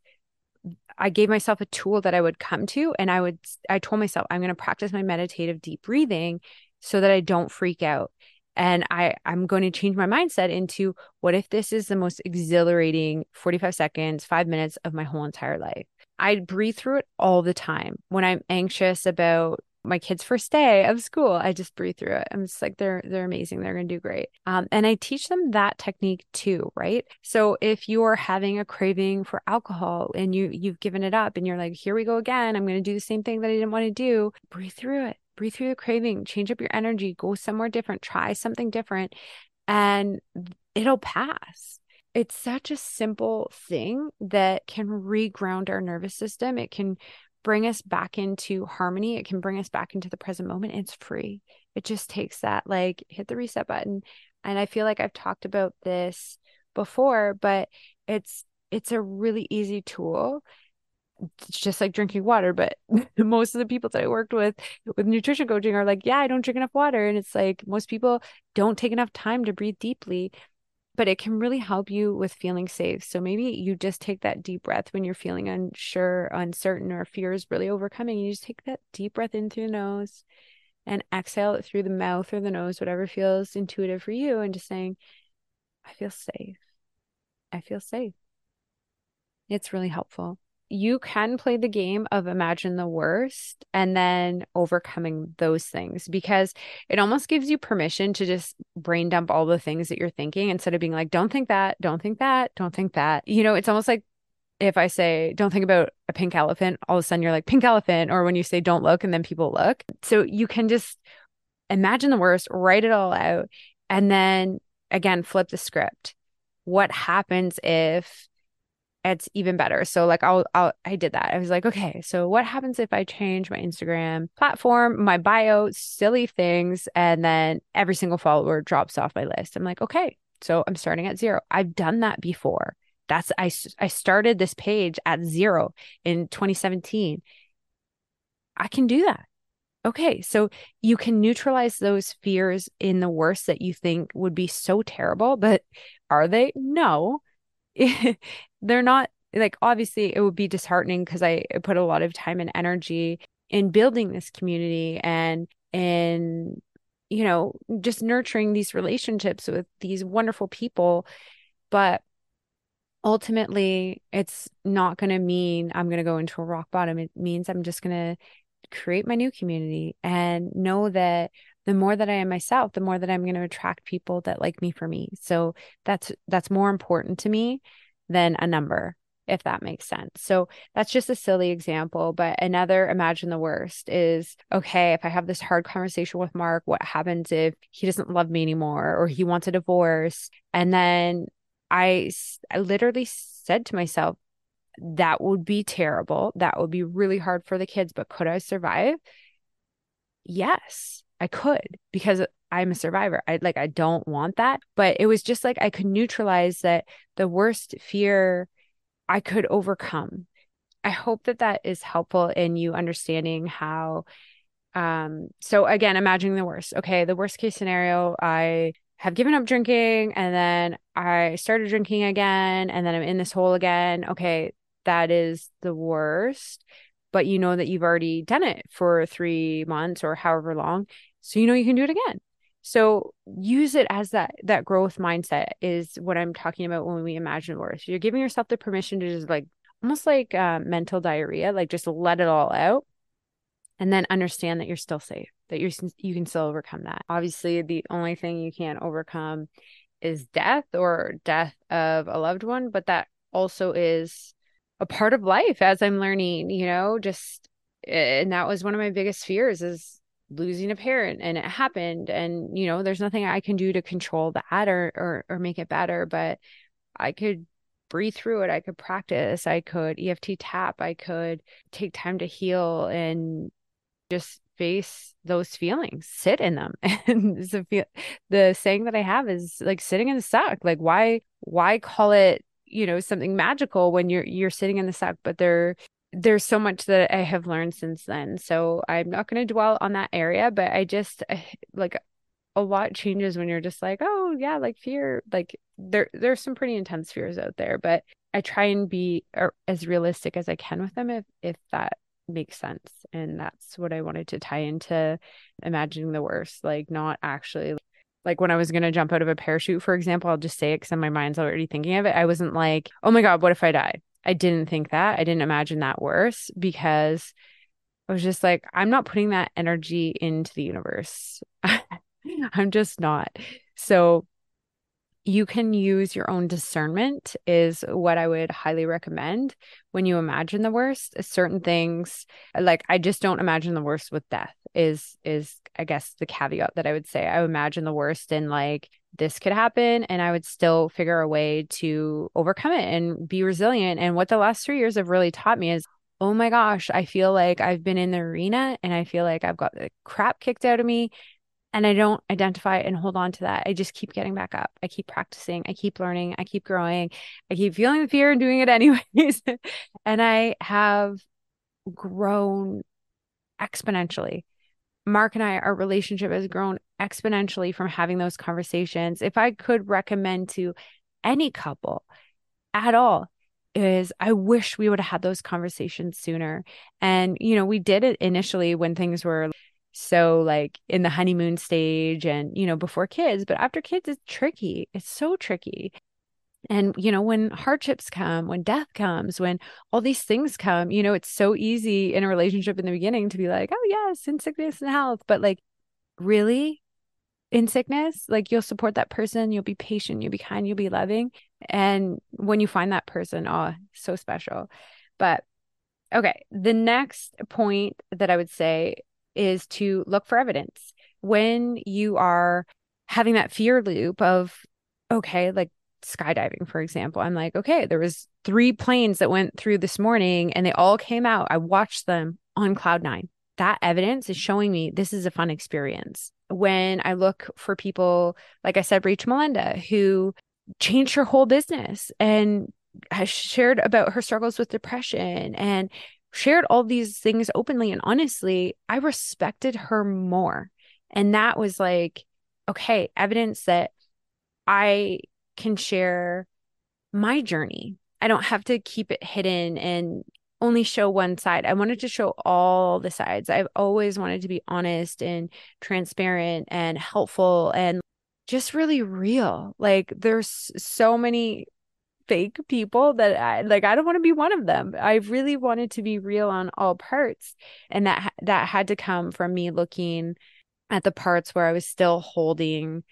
I gave myself a tool that I would come to. And I would, I told myself, I'm going to practice my meditative deep breathing so that I don't freak out and i i'm going to change my mindset into what if this is the most exhilarating 45 seconds 5 minutes of my whole entire life i breathe through it all the time when i'm anxious about my kids' first day of school, I just breathe through it. I'm just like, they're they're amazing. They're gonna do great. Um, and I teach them that technique too, right? So if you're having a craving for alcohol and you you've given it up and you're like, here we go again, I'm gonna do the same thing that I didn't want to do, breathe through it. Breathe through the craving, change up your energy, go somewhere different, try something different, and it'll pass it's such a simple thing that can reground our nervous system. It can bring us back into harmony. It can bring us back into the present moment. It's free. It just takes that, like, hit the reset button. And I feel like I've talked about this before, but it's it's a really easy tool. It's just like drinking water, but most of the people that I worked with with nutrition coaching are like, yeah, I don't drink enough water. And it's like most people don't take enough time to breathe deeply but it can really help you with feeling safe. So maybe you just take that deep breath when you're feeling unsure, uncertain, or fear is really overcoming. You just take that deep breath in through the nose and exhale it through the mouth or the nose, whatever feels intuitive for you, and just saying, I feel safe. I feel safe. It's really helpful you can play the game of imagine the worst and then overcoming those things because it almost gives you permission to just brain dump all the things that you're thinking instead of being like, don't think that, don't think that, don't think that. You know, it's almost like if I say, don't think about a pink elephant, all of a sudden you're like, pink elephant. Or when you say, don't look, and then people look. So you can just imagine the worst, write it all out, and then again, flip the script. What happens if it's even better. So like I'll, I'll I did that. I was like, okay, so what happens if I change my Instagram platform, my bio, silly things, and then every single follower drops off my list? I'm like, okay, so I'm starting at zero. I've done that before. That's I I started this page at zero in 2017. I can do that. Okay, so you can neutralize those fears in the worst that you think would be so terrible, but are they? No they're not like obviously it would be disheartening because I put a lot of time and energy in building this community and in you know just nurturing these relationships with these wonderful people. But ultimately it's not going to mean i'm going to go into a rock bottom. It means i'm just going to create my new community and know that the more that I am myself, the more that I'm going to attract people that like me for me. So that's that's more important to me than a number, if that makes sense. So that's just a silly example, but another imagine the worst is okay, if I have this hard conversation with Mark, what happens if he doesn't love me anymore or he wants a divorce? And then I, I literally said to myself, that would be terrible. That would be really hard for the kids, but could I survive? Yes I could because I'm a survivor. I like I don't want that, but it was just like I could neutralize that the worst fear I could overcome. I hope that that is helpful in you understanding how um so again imagining the worst. Okay, the worst case scenario I have given up drinking and then I started drinking again and then I'm in this hole again. Okay, that is the worst but you know that you've already done it for three months or however long so you know you can do it again. So use it as that that growth mindset is what i'm talking about when we imagine worse you're giving yourself the permission to just like almost like uh, mental diarrhea like just let it all out and then understand that you're still safe that you're you can still overcome that. Obviously the only thing you can't overcome is death or death of a loved one but that also is a part of life as i'm learning you know just and that was one of my biggest fears is losing a parent and it happened and you know there's nothing i can do to control that or or, or make it better but i could breathe through it i could practice i could eft tap i could take time to heal and just face those feelings sit in them. And the, the saying that i have is like sitting in the suck like why why call it you know something magical when you're you're sitting in the suck but there there's so much that I have learned since then. So I'm not going to dwell on that area, but I just like a lot changes when you're just like, oh yeah, like fear, like there there's some pretty intense fears out there, but I try and be uh, as realistic as I can with them if if that makes sense. And that's what I wanted to tie into imagining the worst, like not actually like when I was going to jump out of a parachute, for example, I'll just say it because my mind's already thinking of it. I wasn't like, oh my God, what if I die? I didn't think that. I didn't imagine that worse because I was just like, I'm not putting that energy into the universe. I'm just not. So you can use your own discernment is what I would highly recommend when you imagine the worst. Certain things like I just don't imagine the worst with death is is I guess the caveat that I would say. I imagine the worst in like this could happen and I would still figure a way to overcome it and be resilient. And what the last 3 years have really taught me is oh my gosh, I feel like I've been in the arena and I feel like I've got the crap kicked out of me and I don't identify and hold on to that. I just keep getting back up. I keep practicing. I keep learning. I keep growing. I keep feeling the fear and doing it anyways. and I have grown exponentially. Mark and I, our relationship has grown exponentially from having those conversations. If I could recommend to any couple at all, is I wish we would have had those conversations sooner. And, you know, we did it initially when things were so like in the honeymoon stage and you know before kids but after kids it's tricky it's so tricky and you know when hardships come when death comes when all these things come you know it's so easy in a relationship in the beginning to be like oh yes in sickness and health but like really in sickness like you'll support that person you'll be patient you'll be kind you'll be loving and when you find that person oh so special but okay the next point that i would say is to look for evidence. When you are having that fear loop of, okay, like skydiving, for example, I'm like, okay, there was three planes that went through this morning and they all came out. I watched them on cloud nine. That evidence is showing me this is a fun experience. When I look for people, like I said, Rachel Melinda, who changed her whole business and has shared about her struggles with depression and shared all these things openly and honestly, I respected her more. And that was like, okay, evidence that I can share my journey. I don't have to keep it hidden and only show one side. I wanted to show all the sides. I've always wanted to be honest and transparent and helpful and just really real. Like there's so many fake people that I like I don't want to be one of them. I really wanted to be real on all parts and that that had to come from me looking at the parts where I was still holding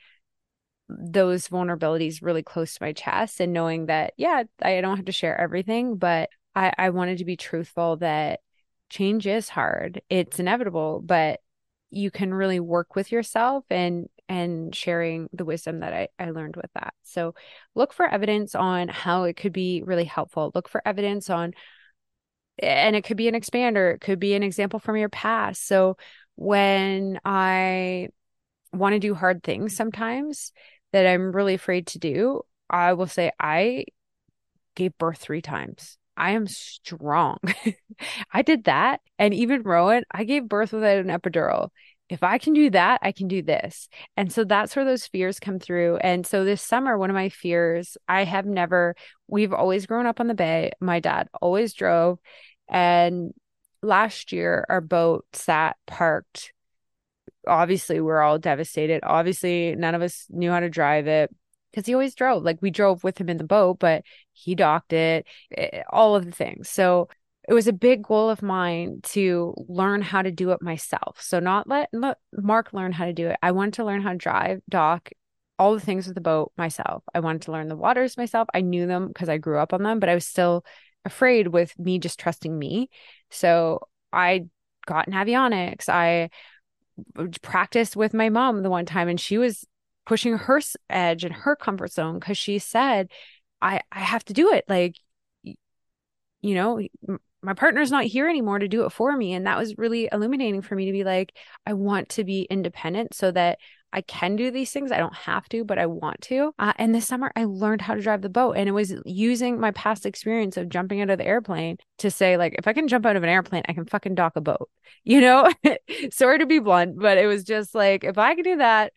those vulnerabilities really close to my chest and knowing that yeah, I don't have to share everything, but I I wanted to be truthful that change is hard. It's inevitable, but you can really work with yourself and and sharing the wisdom that I, I learned with that. So look for evidence on how it could be really helpful. Look for evidence on, and it could be an expander, it could be an example from your past. So when I want to do hard things sometimes that I'm really afraid to do, I will say, I gave birth three times. I am strong. I did that. And even Rowan, I gave birth without an epidural if I can do that, I can do this. And so that's where those fears come through. And so this summer, one of my fears, I have never, we've always grown up on the bay. My dad always drove. And last year, our boat sat parked. Obviously, we're all devastated. Obviously, none of us knew how to drive it because he always drove. Like we drove with him in the boat, but he docked it, eh, all of the things. So it was a big goal of mine to learn how to do it myself. So not let, let Mark learn how to do it. I wanted to learn how to drive, dock, all the things with the boat myself. I wanted to learn the waters myself. I knew them because I grew up on them, but I was still afraid with me just trusting me. So I got a Navionics. I practiced with my mom the one time and she was pushing her edge and her comfort zone because she said, I, I have to do it. Like, you know, my partner's not here anymore to do it for me. And that was really illuminating for me to be like, I want to be independent so that I can do these things. I don't have to, but I want to. Uh, and this summer, I learned how to drive the boat. And it was using my past experience of jumping out of the airplane to say, like, if I can jump out of an airplane, I can fucking dock a boat, you know? Sorry to be blunt, but it was just like, if I can do that,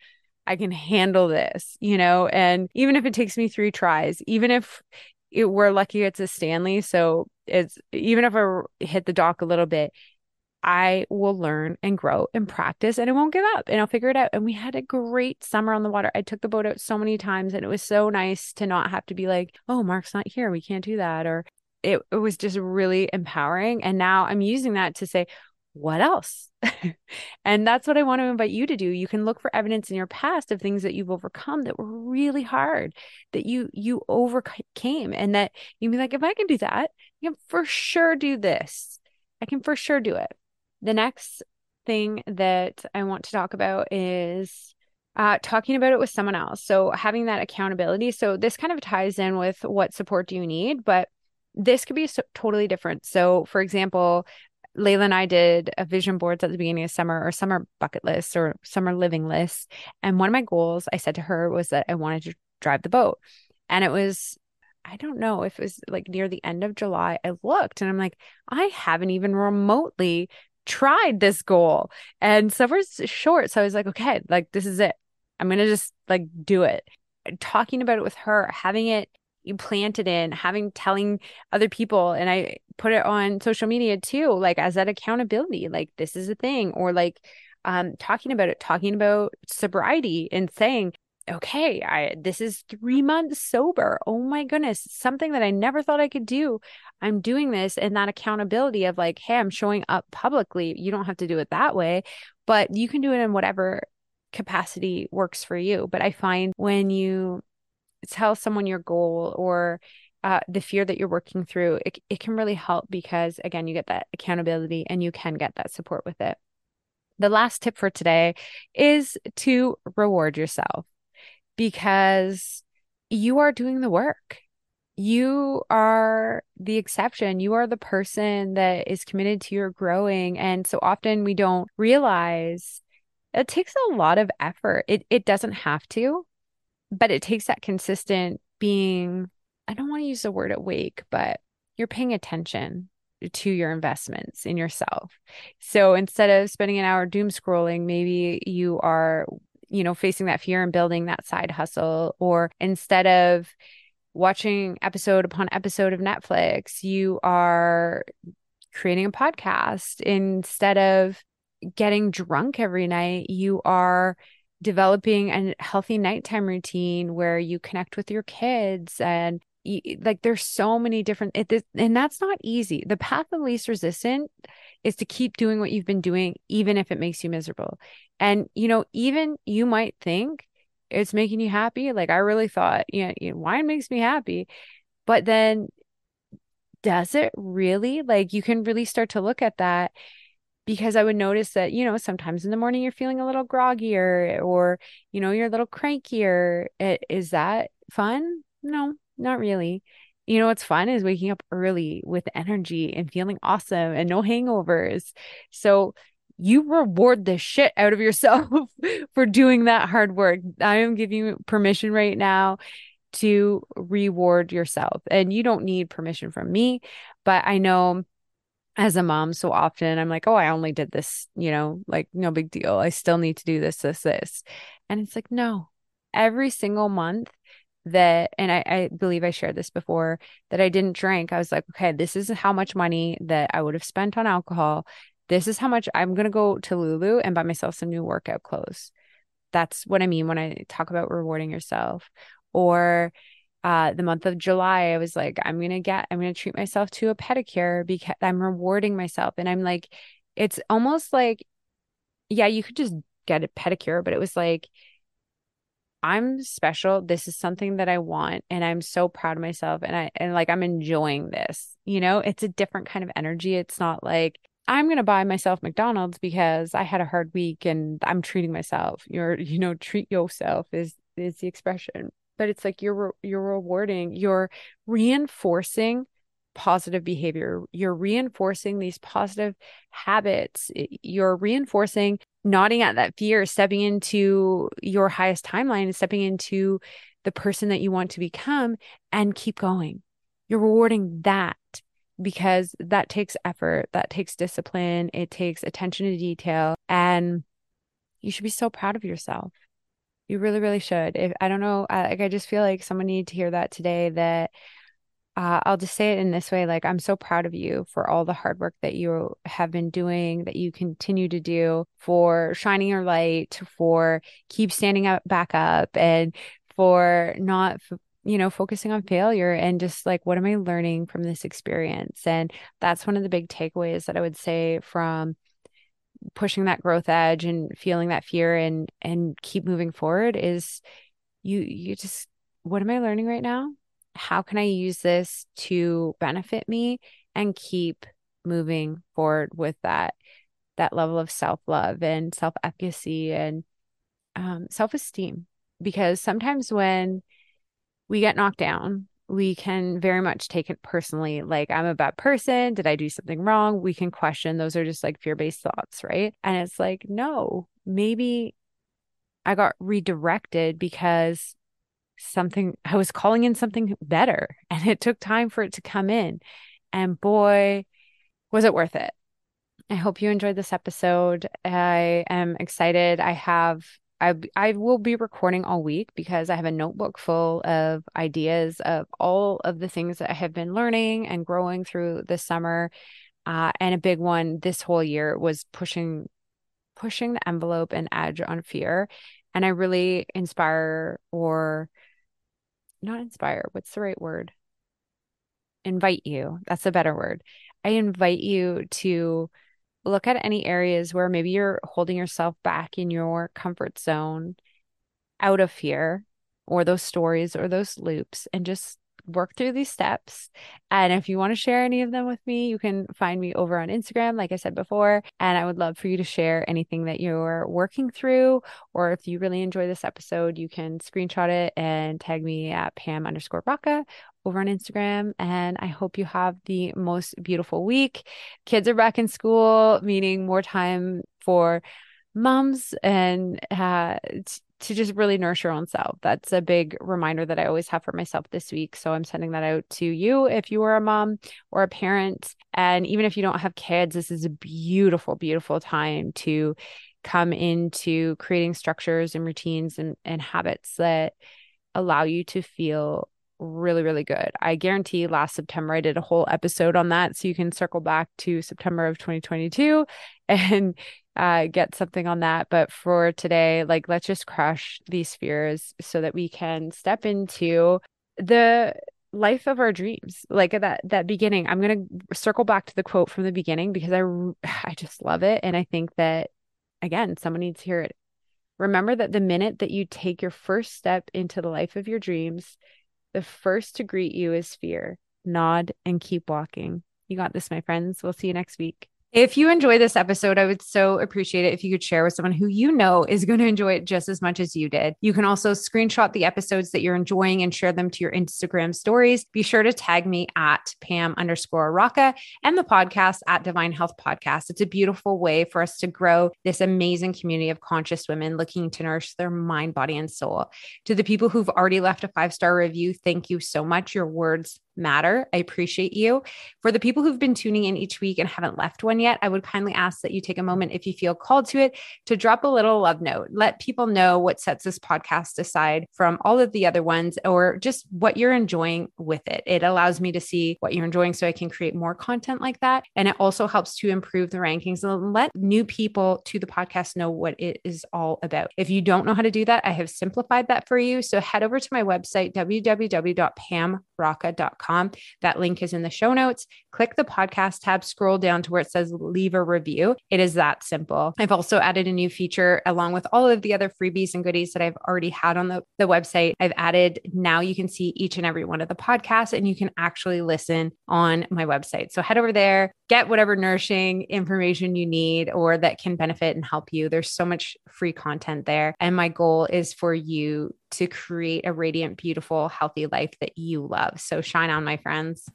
I can handle this, you know? And even if it takes me three tries, even if it, we're lucky it's a Stanley. So it's even if I hit the dock a little bit, I will learn and grow and practice and I won't give up and I'll figure it out. And we had a great summer on the water. I took the boat out so many times and it was so nice to not have to be like, oh, Mark's not here. We can't do that. Or it, it was just really empowering. And now I'm using that to say, what else? and that's what I want to invite you to do. You can look for evidence in your past of things that you've overcome that were really hard, that you you overcame, and that you be like, if I can do that, I can for sure do this. I can for sure do it. The next thing that I want to talk about is uh, talking about it with someone else. So having that accountability. So this kind of ties in with what support do you need, but this could be so, totally different. So, for example, Layla and I did a vision boards at the beginning of summer or summer bucket list or summer living list. And one of my goals I said to her was that I wanted to drive the boat. And it was, I don't know if it was like near the end of July. I looked and I'm like, I haven't even remotely tried this goal. And summer's short. So I was like, okay, like this is it. I'm going to just like do it. Talking about it with her, having it you plant it in having telling other people and i put it on social media too like as that accountability like this is a thing or like um talking about it talking about sobriety and saying okay i this is 3 months sober. Oh my goodness something that i never thought i could do. I'm doing this and that accountability of like hey i'm showing up publicly. You don't have to do it that way but you can do it in whatever capacity works for you. But i find when you tell someone your goal or uh, the fear that you're working through, it, it can really help because, again, you get that accountability and you can get that support with it. The last tip for today is to reward yourself because you are doing the work. You are the exception. You are the person that is committed to your growing. And so often we don't realize it takes a lot of effort. It, it doesn't have to, but it takes that consistent being i don't want to use the word awake but you're paying attention to your investments in yourself. So instead of spending an hour doom scrolling maybe you are you know facing that fear and building that side hustle or instead of watching episode upon episode of netflix you are creating a podcast. Instead of getting drunk every night you are developing a healthy nighttime routine where you connect with your kids and like there's so many different it, and that's not easy. The path of least resistance is to keep doing what you've been doing even if it makes you miserable. And you know even you might think it's making you happy. Like i really thought you know, you know wine makes me happy. But then does it really? Like you can really start to look at that because I would notice that, you know, sometimes in the morning you're feeling a little groggier or, you know, you're a little crankier. Is that fun? No, not really. You know, what's fun is waking up early with energy and feeling awesome and no hangovers. So you reward the shit out of yourself for doing that hard work. I am giving you permission right now to reward yourself. And you don't need permission from me, but I know as a mom so often i'm like oh i only did this you know like no big deal i still need to do this this this and it's like no every single month that and I, I believe i shared this before that i didn't drink. I was like okay this is how much money that i would have spent on alcohol. This is how much i'm going to go to lulu and buy myself some new workout clothes. That's what i mean when i talk about rewarding yourself. Or uh, the month of July, I was like, I'm gonna get, I'm gonna treat myself to a pedicure because I'm rewarding myself. And I'm like, it's almost like, yeah, you could just get a pedicure, but it was like, I'm special. This is something that I want. And I'm so proud of myself. And I, and like, I'm enjoying this, you know, it's a different kind of energy. It's not like, I'm going to buy myself McDonald's because I had a hard week and I'm treating myself. You're, you know, treat yourself is, is the expression but it's like you're you're rewarding you're reinforcing positive behavior you're reinforcing these positive habits you're reinforcing nodding at that fear stepping into your highest timeline and stepping into the person that you want to become and keep going you're rewarding that because that takes effort that takes discipline it takes attention to detail and you should be so proud of yourself you really, really should. If I don't know, I, like I just feel like someone needed to hear that today. That uh, I'll just say it in this way: like I'm so proud of you for all the hard work that you have been doing, that you continue to do, for shining your light, for keep standing up, back up, and for not you know, focusing on failure and just like, what am I learning from this experience? And that's one of the big takeaways that I would say from pushing that growth edge and feeling that fear and and keep moving forward is you you just what am I learning right now? How can I use this to benefit me and keep moving forward with that that level of self-love and self-efficacy and um, self-esteem? Because sometimes when we get knocked down we can very much take it personally like i'm a bad person. Did i do something wrong? We can question. Those are just like fear-based thoughts right? And it's like no maybe i got redirected because something i was calling in something better and it took time for it to come in and boy was it worth it i hope you enjoyed this episode i am excited i have I I will be recording all week because I have a notebook full of ideas of all of the things that I have been learning and growing through the summer. Uh, and a big one this whole year was pushing pushing the envelope and edge on fear. And I really inspire or not inspire, what's the right word? Invite you. That's a better word. I invite you to look at any areas where maybe you're holding yourself back in your comfort zone out of fear or those stories or those loops and just work through these steps. And if you want to share any of them with me, you can find me over on Instagram, like I said before. And I would love for you to share anything that you're working through. Or if you really enjoy this episode, you can screenshot it and tag me at Pam underscore Rocca over on Instagram. And I hope you have the most beautiful week. Kids are back in school, meaning more time for moms and uh, to just really nurture your own self. That's a big reminder that I always have for myself this week. So I'm sending that out to you if you are a mom or a parent. And even if you don't have kids, this is a beautiful, beautiful time to come into creating structures and routines and, and habits that allow you to feel really, really good. I guarantee last September I did a whole episode on that. So you can circle back to September of 2022 and uh, get something on that. But for today, like, let's just crush these fears so that we can step into the life of our dreams like that that beginning. I'm going to circle back to the quote from the beginning because i i just love it. And i think that again someone needs to hear it. Remember that the minute that you take your first step into the life of your dreams the first to greet you is fear. Nod and keep walking. You got this my friends. We'll see you next week if you enjoy this episode, I would so appreciate it if you could share with someone who you know is going to enjoy it just as much as you did. You can also screenshot the episodes that you're enjoying and share them to your Instagram stories. Be sure to tag me at Pam underscore Rocca and the podcast at Divine Health Podcast. It's a beautiful way for us to grow this amazing community of conscious women looking to nourish their mind, body, and soul. To the people who've already left a five star review, thank you so much. Your words matter. I appreciate you. For the people who've been tuning in each week and haven't left one yet, I would kindly ask that you take a moment, if you feel called to it, to drop a little love note. Let people know what sets this podcast aside from all of the other ones or just what you're enjoying with it. It allows me to see what you're enjoying so I can create more content like that. And it also helps to improve the rankings and let new people to the podcast know what it is all about. If you don't know how to do that, I have simplified that for you. So head over to my website, www.pamrocca.com that link is in the show notes. Click the podcast tab, scroll down to where it says leave a review. It is that simple. I've also added a new feature along with all of the other freebies and goodies that I've already had on the, the website. I've added now you can see each and every one of the podcasts and you can actually listen on my website. So head over there, get whatever nourishing information you need or that can benefit and help you. There's so much free content there. And my goal is for you to create a radiant, beautiful, healthy life that you love. So shine on, my friends.